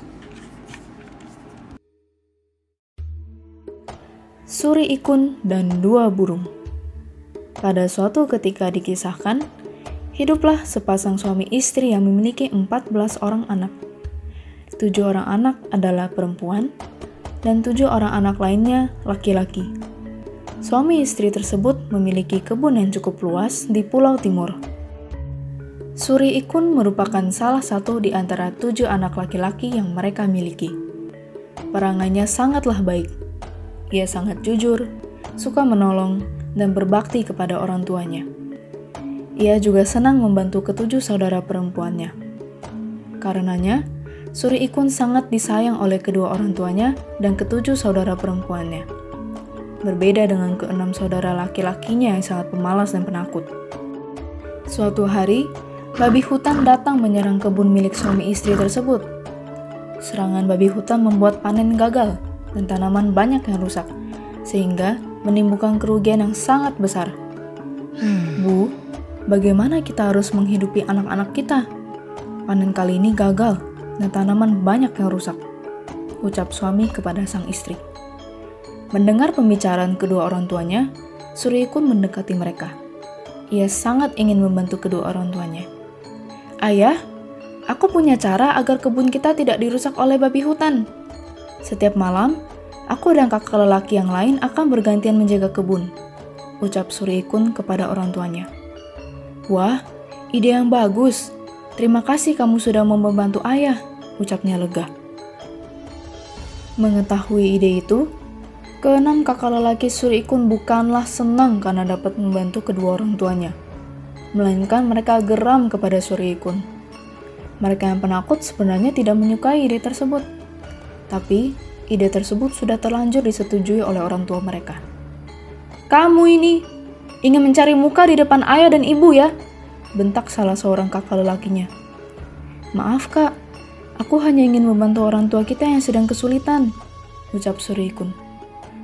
Suri Ikun dan Dua Burung Pada suatu ketika dikisahkan, Hiduplah sepasang suami istri yang memiliki 14 orang anak. Tujuh orang anak adalah perempuan, dan tujuh orang anak lainnya laki-laki. Suami istri tersebut memiliki kebun yang cukup luas di Pulau Timur. Suri Ikun merupakan salah satu di antara tujuh anak laki-laki yang mereka miliki. Perangannya sangatlah baik. Ia sangat jujur, suka menolong, dan berbakti kepada orang tuanya. Ia juga senang membantu ketujuh saudara perempuannya. Karenanya, Suri Ikun sangat disayang oleh kedua orang tuanya dan ketujuh saudara perempuannya. Berbeda dengan keenam saudara laki-lakinya yang sangat pemalas dan penakut. Suatu hari, babi hutan datang menyerang kebun milik suami istri tersebut. Serangan babi hutan membuat panen gagal dan tanaman banyak yang rusak, sehingga menimbulkan kerugian yang sangat besar. Hmm. Bu, bagaimana kita harus menghidupi anak-anak kita? Panen kali ini gagal dan tanaman banyak yang rusak, ucap suami kepada sang istri. Mendengar pembicaraan kedua orang tuanya, Suryakun mendekati mereka. Ia sangat ingin membantu kedua orang tuanya. Ayah, Aku punya cara agar kebun kita tidak dirusak oleh babi hutan. Setiap malam, aku dan kakak lelaki yang lain akan bergantian menjaga kebun. Ucap Suri Ikun kepada orang tuanya. Wah, ide yang bagus. Terima kasih kamu sudah membantu ayah, ucapnya lega. Mengetahui ide itu, keenam kakak lelaki Suri Ikun bukanlah senang karena dapat membantu kedua orang tuanya, melainkan mereka geram kepada Suri Ikun. Mereka yang penakut sebenarnya tidak menyukai ide tersebut. Tapi, ide tersebut sudah terlanjur disetujui oleh orang tua mereka. Kamu ini ingin mencari muka di depan ayah dan ibu ya? Bentak salah seorang kakak lelakinya. Maaf kak, aku hanya ingin membantu orang tua kita yang sedang kesulitan, ucap Surikun.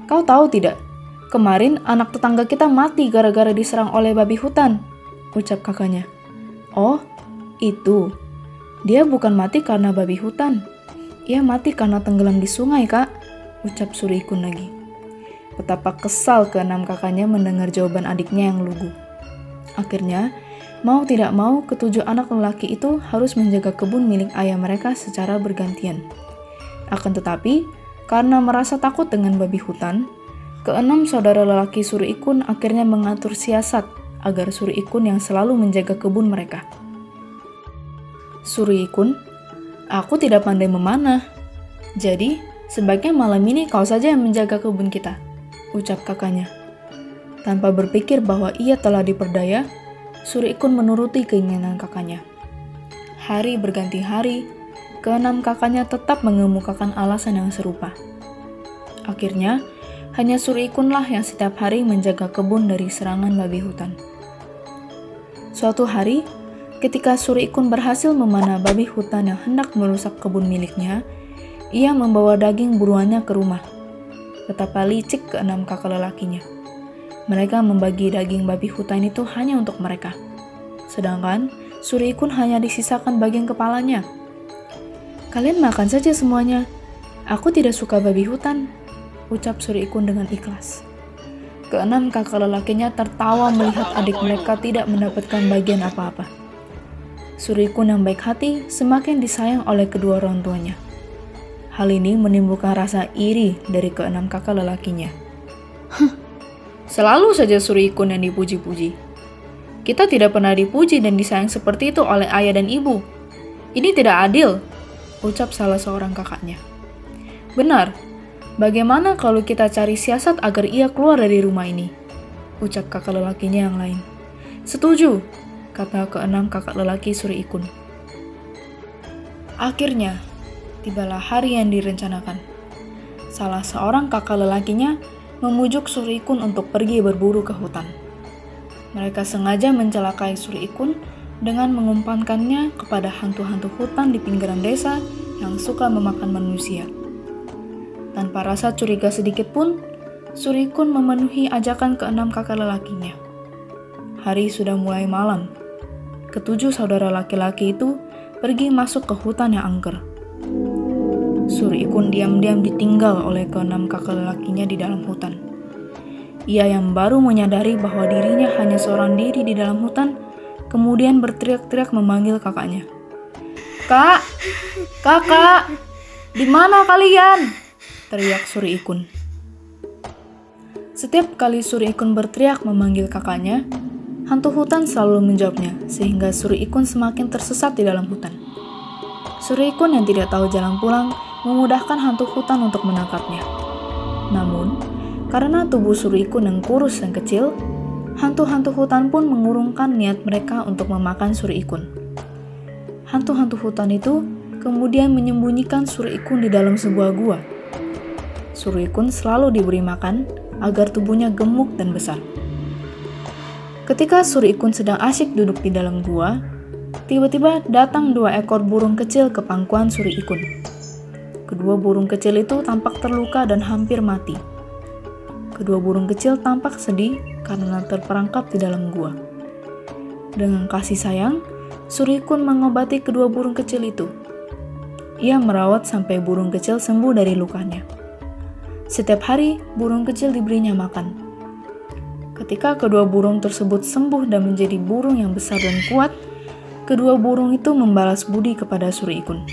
Kau tahu tidak, kemarin anak tetangga kita mati gara-gara diserang oleh babi hutan, ucap kakaknya. Oh, itu, dia bukan mati karena babi hutan. Ia mati karena tenggelam di sungai, Kak. Ucap Surikun lagi. Betapa kesal keenam kakaknya mendengar jawaban adiknya yang lugu. Akhirnya, mau tidak mau, ketujuh anak lelaki itu harus menjaga kebun milik ayah mereka secara bergantian. Akan tetapi, karena merasa takut dengan babi hutan, keenam saudara lelaki Suri Ikun akhirnya mengatur siasat agar Suri Ikun yang selalu menjaga kebun mereka. Surikun, aku tidak pandai memanah. Jadi, sebaiknya malam ini kau saja yang menjaga kebun kita, ucap kakaknya. Tanpa berpikir bahwa ia telah diperdaya, Surikun menuruti keinginan kakaknya. Hari berganti hari, keenam kakaknya tetap mengemukakan alasan yang serupa. Akhirnya, hanya Surikunlah yang setiap hari menjaga kebun dari serangan babi hutan. Suatu hari, Ketika Suri Ikun berhasil memanah babi hutan yang hendak merusak kebun miliknya, ia membawa daging buruannya ke rumah. Betapa licik keenam kakak lelakinya. Mereka membagi daging babi hutan itu hanya untuk mereka. Sedangkan Suri Ikun hanya disisakan bagian kepalanya. Kalian makan saja semuanya. Aku tidak suka babi hutan, ucap Suri Ikun dengan ikhlas. Keenam kakak lelakinya tertawa melihat adik mereka tidak mendapatkan bagian apa-apa. Surikun yang baik hati semakin disayang oleh kedua orang tuanya. Hal ini menimbulkan rasa iri dari keenam kakak lelakinya. Selalu saja Surikun yang dipuji-puji. Kita tidak pernah dipuji dan disayang seperti itu oleh ayah dan ibu. Ini tidak adil, ucap salah seorang kakaknya. Benar, bagaimana kalau kita cari siasat agar ia keluar dari rumah ini? Ucap kakak lelakinya yang lain. Setuju, kata keenam kakak lelaki Suri Ikun. Akhirnya, tibalah hari yang direncanakan. Salah seorang kakak lelakinya memujuk Suri Ikun untuk pergi berburu ke hutan. Mereka sengaja mencelakai Suri Ikun dengan mengumpankannya kepada hantu-hantu hutan di pinggiran desa yang suka memakan manusia. Tanpa rasa curiga sedikit pun, Surikun memenuhi ajakan keenam kakak lelakinya. Hari sudah mulai malam, ketujuh saudara laki-laki itu pergi masuk ke hutan yang angker. Suri Ikun diam-diam ditinggal oleh keenam kakak lelakinya di dalam hutan. Ia yang baru menyadari bahwa dirinya hanya seorang diri di dalam hutan, kemudian berteriak-teriak memanggil kakaknya. Kak, kakak, di mana kalian? Teriak Suri Ikun. Setiap kali Suri Ikun berteriak memanggil kakaknya, Hantu hutan selalu menjawabnya, sehingga Suri Ikun semakin tersesat di dalam hutan. Suri Ikun yang tidak tahu jalan pulang memudahkan hantu hutan untuk menangkapnya. Namun, karena tubuh Suri Ikun yang kurus dan kecil, hantu-hantu hutan pun mengurungkan niat mereka untuk memakan Suri Ikun. Hantu-hantu hutan itu kemudian menyembunyikan Suri Ikun di dalam sebuah gua. Suri Ikun selalu diberi makan agar tubuhnya gemuk dan besar. Ketika Suri Ikun sedang asyik duduk di dalam gua, tiba-tiba datang dua ekor burung kecil ke pangkuan Suri Ikun. Kedua burung kecil itu tampak terluka dan hampir mati. Kedua burung kecil tampak sedih karena terperangkap di dalam gua. Dengan kasih sayang, Suri Ikun mengobati kedua burung kecil itu. Ia merawat sampai burung kecil sembuh dari lukanya. Setiap hari, burung kecil diberinya makan. Ketika kedua burung tersebut sembuh dan menjadi burung yang besar dan kuat, Kedua burung itu membalas budi kepada Suri Ikun.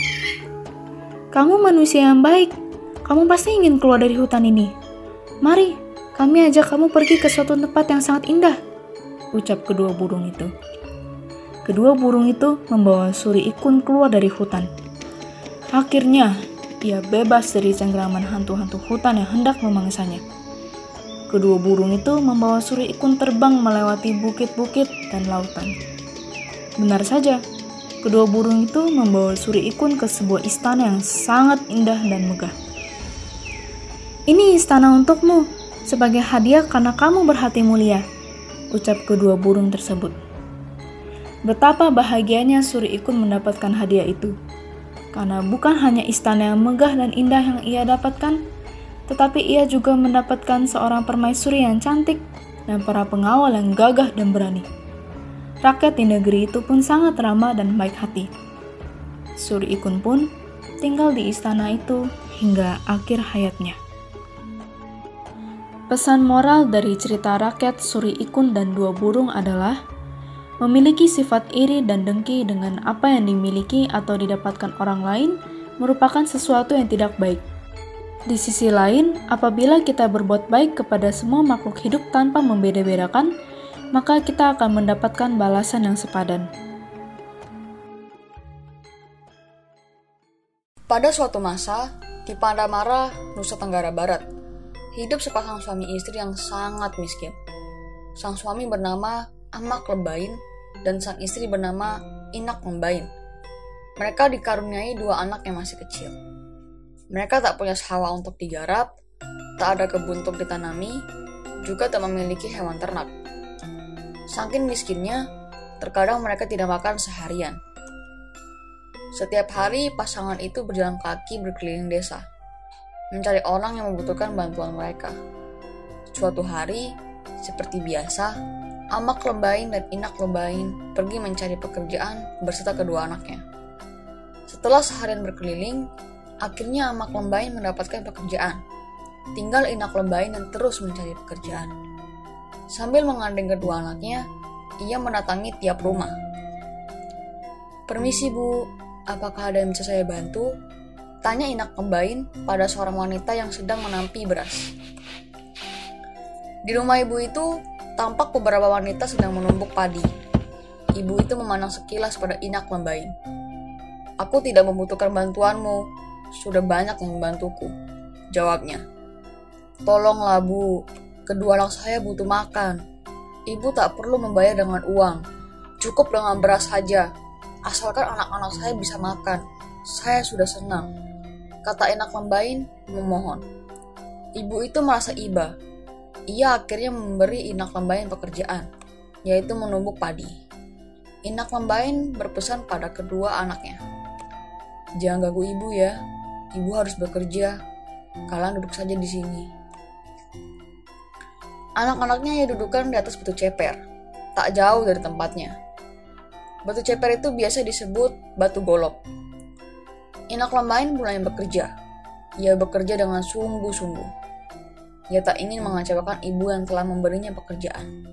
Kamu manusia yang baik. Kamu pasti ingin keluar dari hutan ini. Mari, kami ajak kamu pergi ke suatu tempat yang sangat indah, ucap kedua burung itu. Kedua burung itu membawa Suri Ikun keluar dari hutan. Akhirnya, ia bebas dari cengkraman hantu-hantu hutan yang hendak memangsanya. Kedua burung itu membawa Suri Ikun terbang melewati bukit-bukit dan lautan. Benar saja, kedua burung itu membawa Suri Ikun ke sebuah istana yang sangat indah dan megah. Ini istana untukmu, sebagai hadiah karena kamu berhati mulia, ucap kedua burung tersebut. Betapa bahagianya Suri Ikun mendapatkan hadiah itu. Karena bukan hanya istana yang megah dan indah yang ia dapatkan, tetapi ia juga mendapatkan seorang permaisuri yang cantik dan para pengawal yang gagah dan berani. Rakyat di negeri itu pun sangat ramah dan baik hati. Suri Ikun pun tinggal di istana itu hingga akhir hayatnya. Pesan moral dari cerita rakyat Suri Ikun dan dua burung adalah memiliki sifat iri dan dengki dengan apa yang dimiliki atau didapatkan orang lain merupakan sesuatu yang tidak baik. Di sisi lain, apabila kita berbuat baik kepada semua makhluk hidup tanpa membeda-bedakan, maka kita akan mendapatkan balasan yang sepadan. Pada suatu masa, di Pandamara, Nusa Tenggara Barat, hidup sepasang suami istri yang sangat miskin. Sang suami bernama Amak Lebain dan sang istri bernama Inak Lebain. Mereka dikaruniai dua anak yang masih kecil. Mereka tak punya sawah untuk digarap, tak ada kebun untuk ditanami, juga tak memiliki hewan ternak. Saking miskinnya, terkadang mereka tidak makan seharian. Setiap hari, pasangan itu berjalan kaki berkeliling desa, mencari orang yang membutuhkan bantuan mereka. Suatu hari, seperti biasa, Amak Lebain dan Inak Lebain pergi mencari pekerjaan beserta kedua anaknya. Setelah seharian berkeliling, akhirnya Amak Lebain mendapatkan pekerjaan. Tinggal Inak Lebain dan terus mencari pekerjaan. Sambil mengandeng kedua anaknya, ia mendatangi tiap rumah. Permisi bu, apakah ada yang bisa saya bantu? Tanya Inak Kembain pada seorang wanita yang sedang menampi beras. Di rumah ibu itu, tampak beberapa wanita sedang menumbuk padi. Ibu itu memandang sekilas pada Inak Kembain. Aku tidak membutuhkan bantuanmu, sudah banyak yang membantuku. Jawabnya. Tolonglah bu, Kedua anak saya butuh makan. Ibu tak perlu membayar dengan uang. Cukup dengan beras saja. Asalkan anak-anak saya bisa makan. Saya sudah senang. Kata enak lembain memohon. Ibu itu merasa iba. Ia akhirnya memberi Inak Lembain pekerjaan, yaitu menumbuk padi. Inak Lembain berpesan pada kedua anaknya. Jangan ganggu ibu ya, ibu harus bekerja. Kalian duduk saja di sini. Anak-anaknya ia dudukkan di atas batu ceper, tak jauh dari tempatnya. Batu ceper itu biasa disebut batu golok. Inak Lembain mulai bekerja. Ia bekerja dengan sungguh-sungguh. Ia tak ingin mengecewakan ibu yang telah memberinya pekerjaan.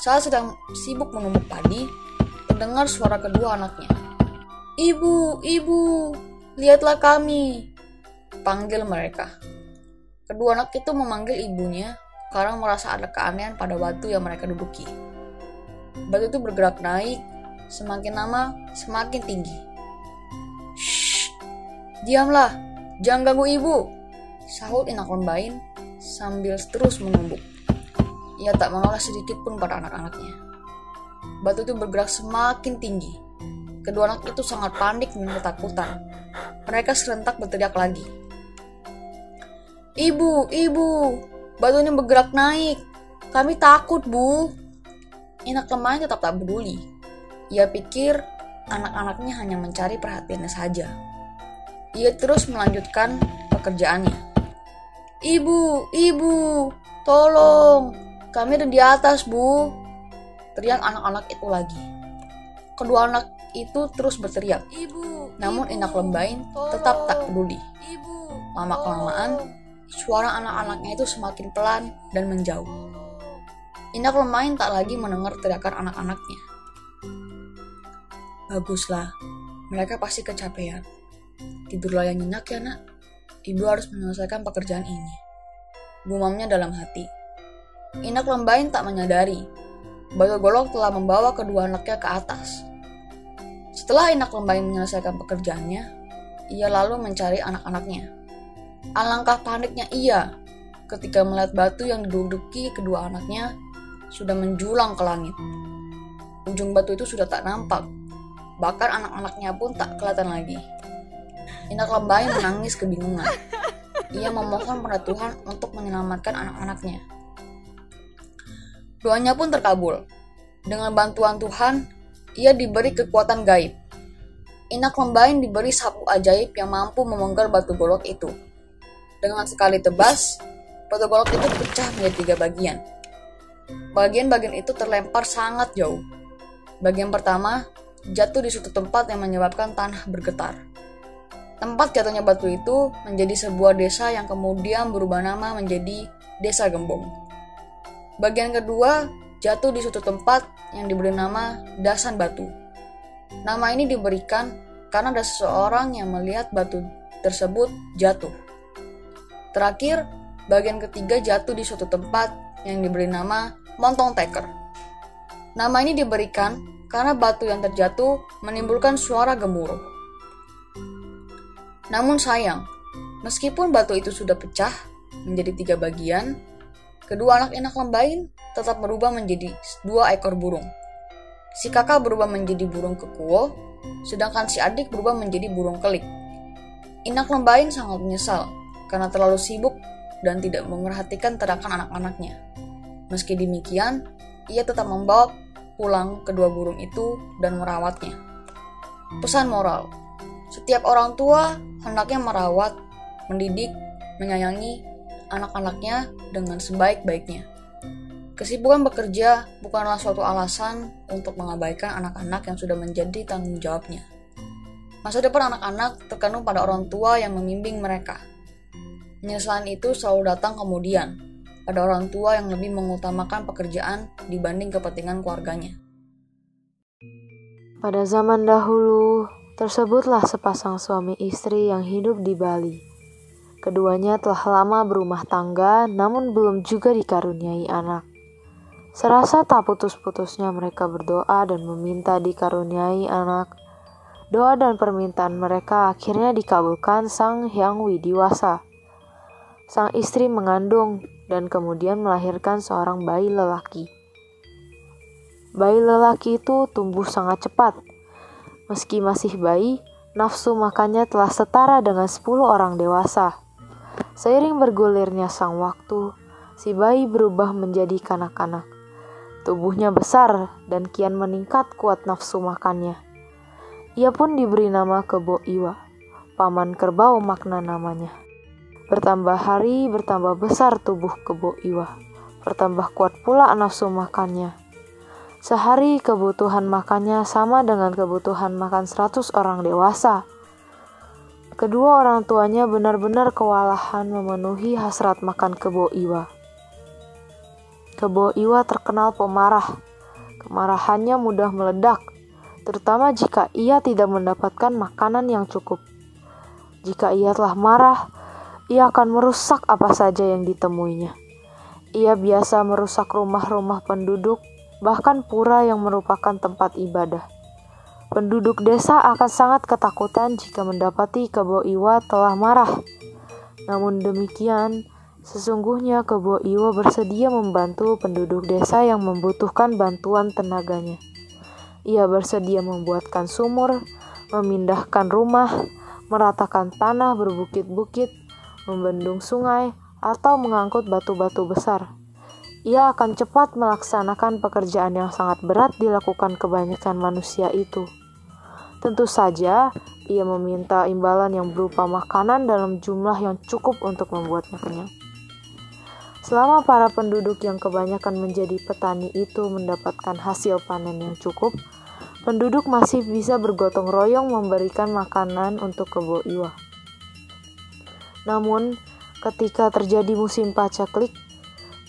Saat sedang sibuk menumbuk padi, terdengar suara kedua anaknya. Ibu, ibu, lihatlah kami. Panggil mereka. Kedua anak itu memanggil ibunya karena merasa ada keanehan pada batu yang mereka duduki. Batu itu bergerak naik, semakin lama semakin tinggi. Shh, diamlah, jangan ganggu ibu, sahut Inak Lembain sambil terus menumbuk. Ia tak menolak sedikit pun pada anak-anaknya. Batu itu bergerak semakin tinggi. Kedua anak itu sangat panik dan ketakutan. Mereka serentak berteriak lagi. Ibu, ibu, Batunya bergerak naik. Kami takut, Bu. Inak lemahnya tetap tak peduli. Ia pikir anak-anaknya hanya mencari perhatiannya saja. Ia terus melanjutkan pekerjaannya. Ibu, ibu, tolong. Kami ada di atas, Bu. Teriak anak-anak itu lagi. Kedua anak itu terus berteriak. Ibu, Namun ibu, Inak Lembain tetap tak peduli. Lama-kelamaan, Suara anak-anaknya itu semakin pelan dan menjauh. Inak Lemain tak lagi mendengar teriakan anak-anaknya. Baguslah, mereka pasti kecapean. Tidurlah yang nyenyak ya nak. Ibu harus menyelesaikan pekerjaan ini. Gumamnya dalam hati. Inak Lembain tak menyadari. Batu Golok telah membawa kedua anaknya ke atas. Setelah Inak Lembain menyelesaikan pekerjaannya, ia lalu mencari anak-anaknya. Alangkah paniknya ia ketika melihat batu yang diduduki kedua anaknya sudah menjulang ke langit. Ujung batu itu sudah tak nampak, bahkan anak-anaknya pun tak kelihatan lagi. Inak Lembain menangis kebingungan. Ia memohon pada Tuhan untuk menyelamatkan anak-anaknya. Doanya pun terkabul. Dengan bantuan Tuhan, ia diberi kekuatan gaib. Inak Lembain diberi sapu ajaib yang mampu memenggal batu golok itu. Dengan sekali tebas, batu golok itu pecah menjadi tiga bagian. Bagian-bagian itu terlempar sangat jauh. Bagian pertama jatuh di suatu tempat yang menyebabkan tanah bergetar. Tempat jatuhnya batu itu menjadi sebuah desa yang kemudian berubah nama menjadi Desa Gembong. Bagian kedua jatuh di suatu tempat yang diberi nama Dasan Batu. Nama ini diberikan karena ada seseorang yang melihat batu tersebut jatuh. Terakhir, bagian ketiga jatuh di suatu tempat yang diberi nama Montong Teker. Nama ini diberikan karena batu yang terjatuh menimbulkan suara gemuruh. Namun sayang, meskipun batu itu sudah pecah menjadi tiga bagian, kedua anak inak lembain tetap berubah menjadi dua ekor burung. Si kakak berubah menjadi burung kekuo, sedangkan si adik berubah menjadi burung kelik. Inak lembain sangat menyesal karena terlalu sibuk dan tidak memerhatikan terakan anak-anaknya. Meski demikian, ia tetap membawa pulang kedua burung itu dan merawatnya. Pesan moral, setiap orang tua hendaknya merawat, mendidik, menyayangi anak-anaknya dengan sebaik-baiknya. Kesibukan bekerja bukanlah suatu alasan untuk mengabaikan anak-anak yang sudah menjadi tanggung jawabnya. Masa depan anak-anak terkandung pada orang tua yang membimbing mereka. Penyesalan itu selalu datang kemudian, pada orang tua yang lebih mengutamakan pekerjaan dibanding kepentingan keluarganya. Pada zaman dahulu, tersebutlah sepasang suami istri yang hidup di Bali. Keduanya telah lama berumah tangga, namun belum juga dikaruniai anak. Serasa tak putus-putusnya mereka berdoa dan meminta dikaruniai anak. Doa dan permintaan mereka akhirnya dikabulkan Sang Hyang Widiwasa. Sang istri mengandung dan kemudian melahirkan seorang bayi lelaki. Bayi lelaki itu tumbuh sangat cepat. Meski masih bayi, nafsu makannya telah setara dengan 10 orang dewasa. Seiring bergulirnya sang waktu, si bayi berubah menjadi kanak-kanak. Tubuhnya besar dan kian meningkat kuat nafsu makannya. Ia pun diberi nama Kebo Iwa, paman kerbau makna namanya. Bertambah hari, bertambah besar tubuh kebo Iwa. Bertambah kuat pula nafsu makannya. Sehari kebutuhan makannya sama dengan kebutuhan makan 100 orang dewasa. Kedua orang tuanya benar-benar kewalahan memenuhi hasrat makan kebo Iwa. Kebo Iwa terkenal pemarah. Kemarahannya mudah meledak, terutama jika ia tidak mendapatkan makanan yang cukup. Jika ia telah marah, ia akan merusak apa saja yang ditemuinya. Ia biasa merusak rumah-rumah penduduk, bahkan pura yang merupakan tempat ibadah. Penduduk desa akan sangat ketakutan jika mendapati Kebo Iwa telah marah. Namun demikian, sesungguhnya Kebo Iwa bersedia membantu penduduk desa yang membutuhkan bantuan tenaganya. Ia bersedia membuatkan sumur, memindahkan rumah, meratakan tanah berbukit-bukit, membendung sungai, atau mengangkut batu-batu besar. Ia akan cepat melaksanakan pekerjaan yang sangat berat dilakukan kebanyakan manusia itu. Tentu saja, ia meminta imbalan yang berupa makanan dalam jumlah yang cukup untuk membuatnya kenyang. Selama para penduduk yang kebanyakan menjadi petani itu mendapatkan hasil panen yang cukup, penduduk masih bisa bergotong royong memberikan makanan untuk kebo iwa. Namun, ketika terjadi musim pacaklik,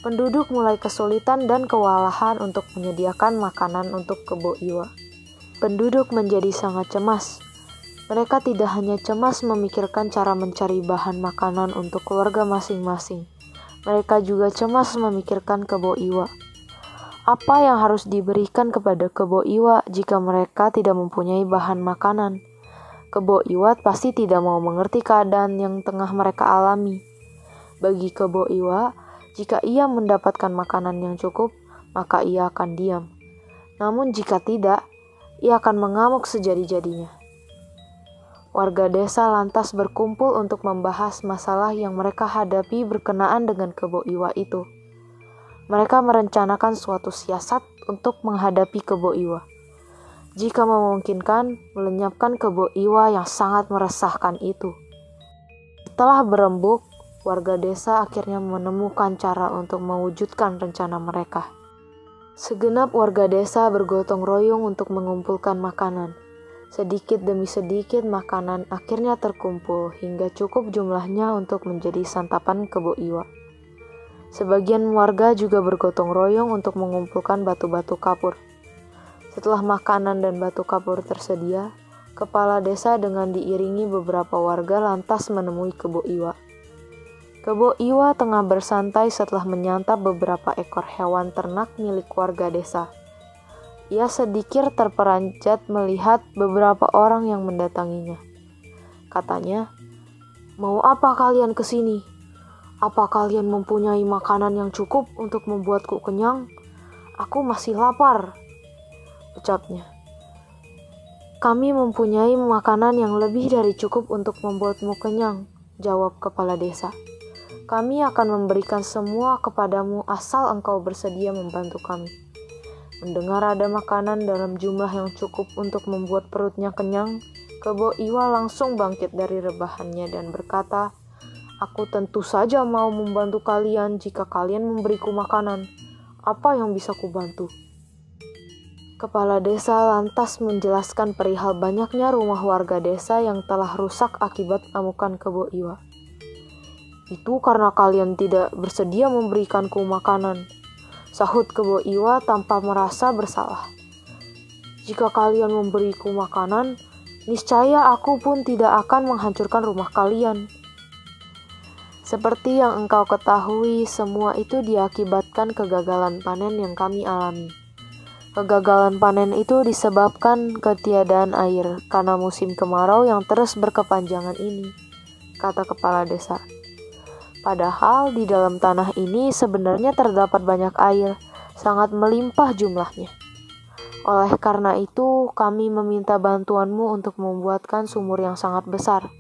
penduduk mulai kesulitan dan kewalahan untuk menyediakan makanan untuk kebo iwa. penduduk menjadi sangat cemas. Mereka tidak hanya cemas memikirkan cara mencari bahan makanan untuk keluarga masing-masing, mereka juga cemas memikirkan kebo iwa. Apa yang harus diberikan kepada kebo iwa jika mereka tidak mempunyai bahan makanan? Kebo iwa pasti tidak mau mengerti keadaan yang tengah mereka alami. Bagi kebo iwa, jika ia mendapatkan makanan yang cukup, maka ia akan diam. Namun jika tidak, ia akan mengamuk sejadi-jadinya. Warga desa lantas berkumpul untuk membahas masalah yang mereka hadapi berkenaan dengan kebo iwa itu. Mereka merencanakan suatu siasat untuk menghadapi kebo iwa. Jika memungkinkan, melenyapkan kebo iwa yang sangat meresahkan itu. Setelah berembuk, warga desa akhirnya menemukan cara untuk mewujudkan rencana mereka. Segenap warga desa bergotong royong untuk mengumpulkan makanan. Sedikit demi sedikit makanan akhirnya terkumpul hingga cukup jumlahnya untuk menjadi santapan kebo iwa. Sebagian warga juga bergotong royong untuk mengumpulkan batu-batu kapur. Setelah makanan dan batu kapur tersedia, kepala desa dengan diiringi beberapa warga lantas menemui kebo iwa. Kebo Iwa tengah bersantai setelah menyantap beberapa ekor hewan ternak milik warga desa. Ia sedikit terperanjat melihat beberapa orang yang mendatanginya. Katanya, "Mau apa kalian ke sini? Apa kalian mempunyai makanan yang cukup untuk membuatku kenyang? Aku masih lapar." Ucapnya. Kami mempunyai makanan yang lebih dari cukup untuk membuatmu kenyang, jawab kepala desa. Kami akan memberikan semua kepadamu asal engkau bersedia membantu kami. Mendengar ada makanan dalam jumlah yang cukup untuk membuat perutnya kenyang, Kebo Iwa langsung bangkit dari rebahannya dan berkata, Aku tentu saja mau membantu kalian jika kalian memberiku makanan. Apa yang bisa kubantu? Kepala desa lantas menjelaskan perihal banyaknya rumah warga desa yang telah rusak akibat amukan kebo iwa. Itu karena kalian tidak bersedia memberikanku makanan, Sahut Kebo Iwa tanpa merasa bersalah. Jika kalian memberiku makanan, niscaya aku pun tidak akan menghancurkan rumah kalian. Seperti yang engkau ketahui, semua itu diakibatkan kegagalan panen yang kami alami. Kegagalan panen itu disebabkan ketiadaan air karena musim kemarau yang terus berkepanjangan ini, kata kepala desa. Padahal di dalam tanah ini sebenarnya terdapat banyak air, sangat melimpah jumlahnya. Oleh karena itu, kami meminta bantuanmu untuk membuatkan sumur yang sangat besar.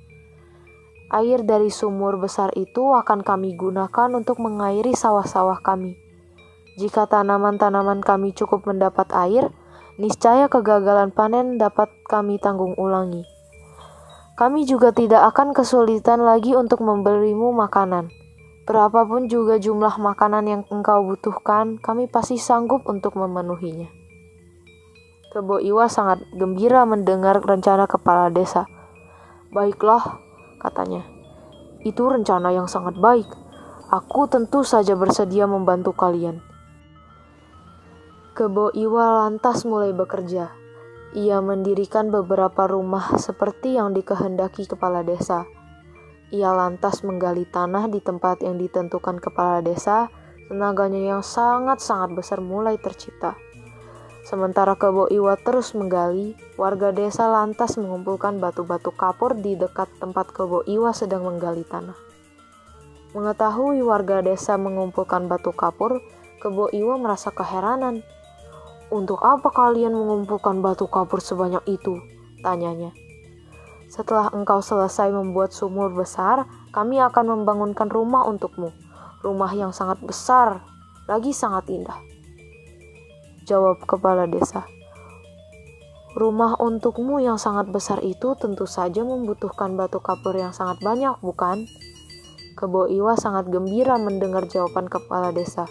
Air dari sumur besar itu akan kami gunakan untuk mengairi sawah-sawah kami. Jika tanaman-tanaman kami cukup mendapat air, niscaya kegagalan panen dapat kami tanggung ulangi. Kami juga tidak akan kesulitan lagi untuk memberimu makanan. Berapapun juga jumlah makanan yang engkau butuhkan, kami pasti sanggup untuk memenuhinya. Kebo Iwa sangat gembira mendengar rencana kepala desa. Baiklah, katanya. Itu rencana yang sangat baik. Aku tentu saja bersedia membantu kalian. Kebo Iwa lantas mulai bekerja. Ia mendirikan beberapa rumah seperti yang dikehendaki kepala desa. Ia lantas menggali tanah di tempat yang ditentukan kepala desa. Tenaganya yang sangat-sangat besar mulai tercipta. Sementara Kebo Iwa terus menggali, warga desa lantas mengumpulkan batu-batu kapur di dekat tempat Kebo Iwa sedang menggali tanah. Mengetahui warga desa mengumpulkan batu kapur, Kebo Iwa merasa keheranan. Untuk apa kalian mengumpulkan batu kapur sebanyak itu? Tanyanya. Setelah engkau selesai membuat sumur besar, kami akan membangunkan rumah untukmu. Rumah yang sangat besar, lagi sangat indah. Jawab kepala desa. Rumah untukmu yang sangat besar itu tentu saja membutuhkan batu kapur yang sangat banyak, bukan? Kebo Iwa sangat gembira mendengar jawaban kepala desa.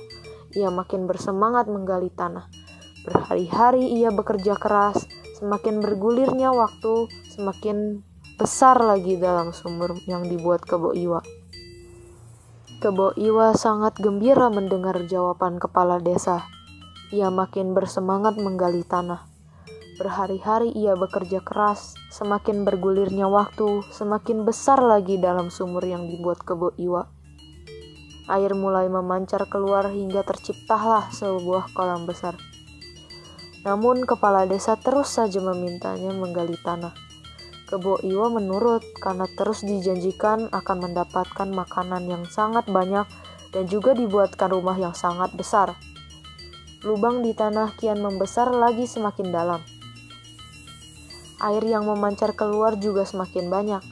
Ia makin bersemangat menggali tanah. Berhari-hari ia bekerja keras, semakin bergulirnya waktu, semakin besar lagi dalam sumur yang dibuat Kebo Iwa. Kebo Iwa sangat gembira mendengar jawaban kepala desa. Ia makin bersemangat menggali tanah. Berhari-hari ia bekerja keras, semakin bergulirnya waktu, semakin besar lagi dalam sumur yang dibuat kebo Iwa. Air mulai memancar keluar hingga terciptalah sebuah kolam besar. Namun kepala desa terus saja memintanya menggali tanah. Kebo Iwa menurut karena terus dijanjikan akan mendapatkan makanan yang sangat banyak dan juga dibuatkan rumah yang sangat besar. Lubang di tanah kian membesar lagi semakin dalam air yang memancar keluar juga semakin banyak.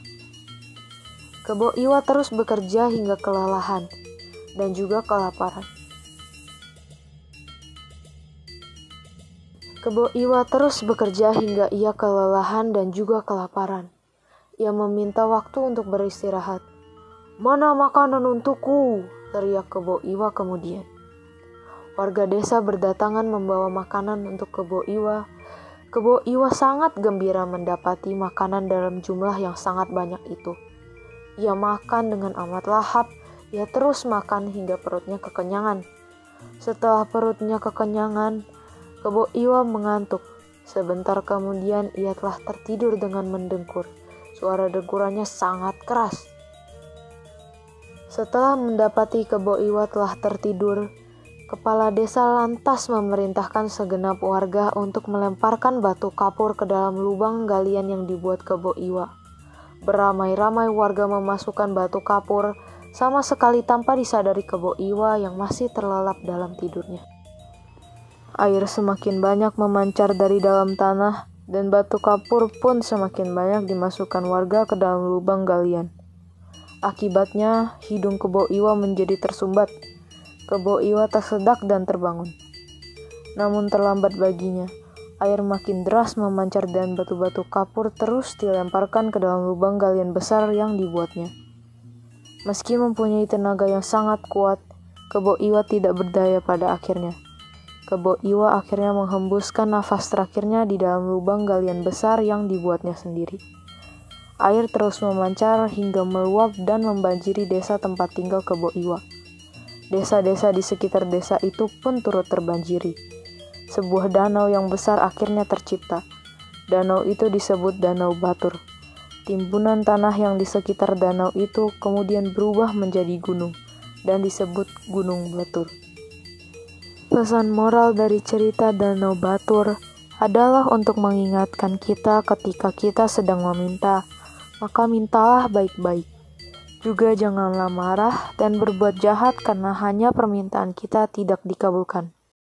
Kebo Iwa terus bekerja hingga kelelahan dan juga kelaparan. Kebo Iwa terus bekerja hingga ia kelelahan dan juga kelaparan. Ia meminta waktu untuk beristirahat. Mana makanan untukku? teriak Kebo Iwa kemudian. Warga desa berdatangan membawa makanan untuk Kebo Iwa Kebo Iwa sangat gembira mendapati makanan dalam jumlah yang sangat banyak itu. Ia makan dengan amat lahap, ia terus makan hingga perutnya kekenyangan. Setelah perutnya kekenyangan, Kebo Iwa mengantuk. Sebentar kemudian ia telah tertidur dengan mendengkur. Suara dengkurannya sangat keras. Setelah mendapati Kebo Iwa telah tertidur, Kepala desa lantas memerintahkan segenap warga untuk melemparkan batu kapur ke dalam lubang galian yang dibuat kebo Iwa. Beramai-ramai warga memasukkan batu kapur, sama sekali tanpa disadari kebo Iwa yang masih terlelap dalam tidurnya. Air semakin banyak memancar dari dalam tanah, dan batu kapur pun semakin banyak dimasukkan warga ke dalam lubang galian. Akibatnya, hidung kebo Iwa menjadi tersumbat Kebo Iwa tersedak dan terbangun. Namun terlambat baginya. Air makin deras memancar dan batu-batu kapur terus dilemparkan ke dalam lubang galian besar yang dibuatnya. Meski mempunyai tenaga yang sangat kuat, Kebo Iwa tidak berdaya pada akhirnya. Kebo Iwa akhirnya menghembuskan nafas terakhirnya di dalam lubang galian besar yang dibuatnya sendiri. Air terus memancar hingga meluap dan membanjiri desa tempat tinggal Kebo Iwa. Desa-desa di sekitar desa itu pun turut terbanjiri. Sebuah danau yang besar akhirnya tercipta. Danau itu disebut Danau Batur. Timbunan tanah yang di sekitar danau itu kemudian berubah menjadi gunung dan disebut Gunung Batur. Pesan moral dari cerita Danau Batur adalah untuk mengingatkan kita ketika kita sedang meminta, maka mintalah baik-baik. Juga janganlah marah dan berbuat jahat karena hanya permintaan kita tidak dikabulkan.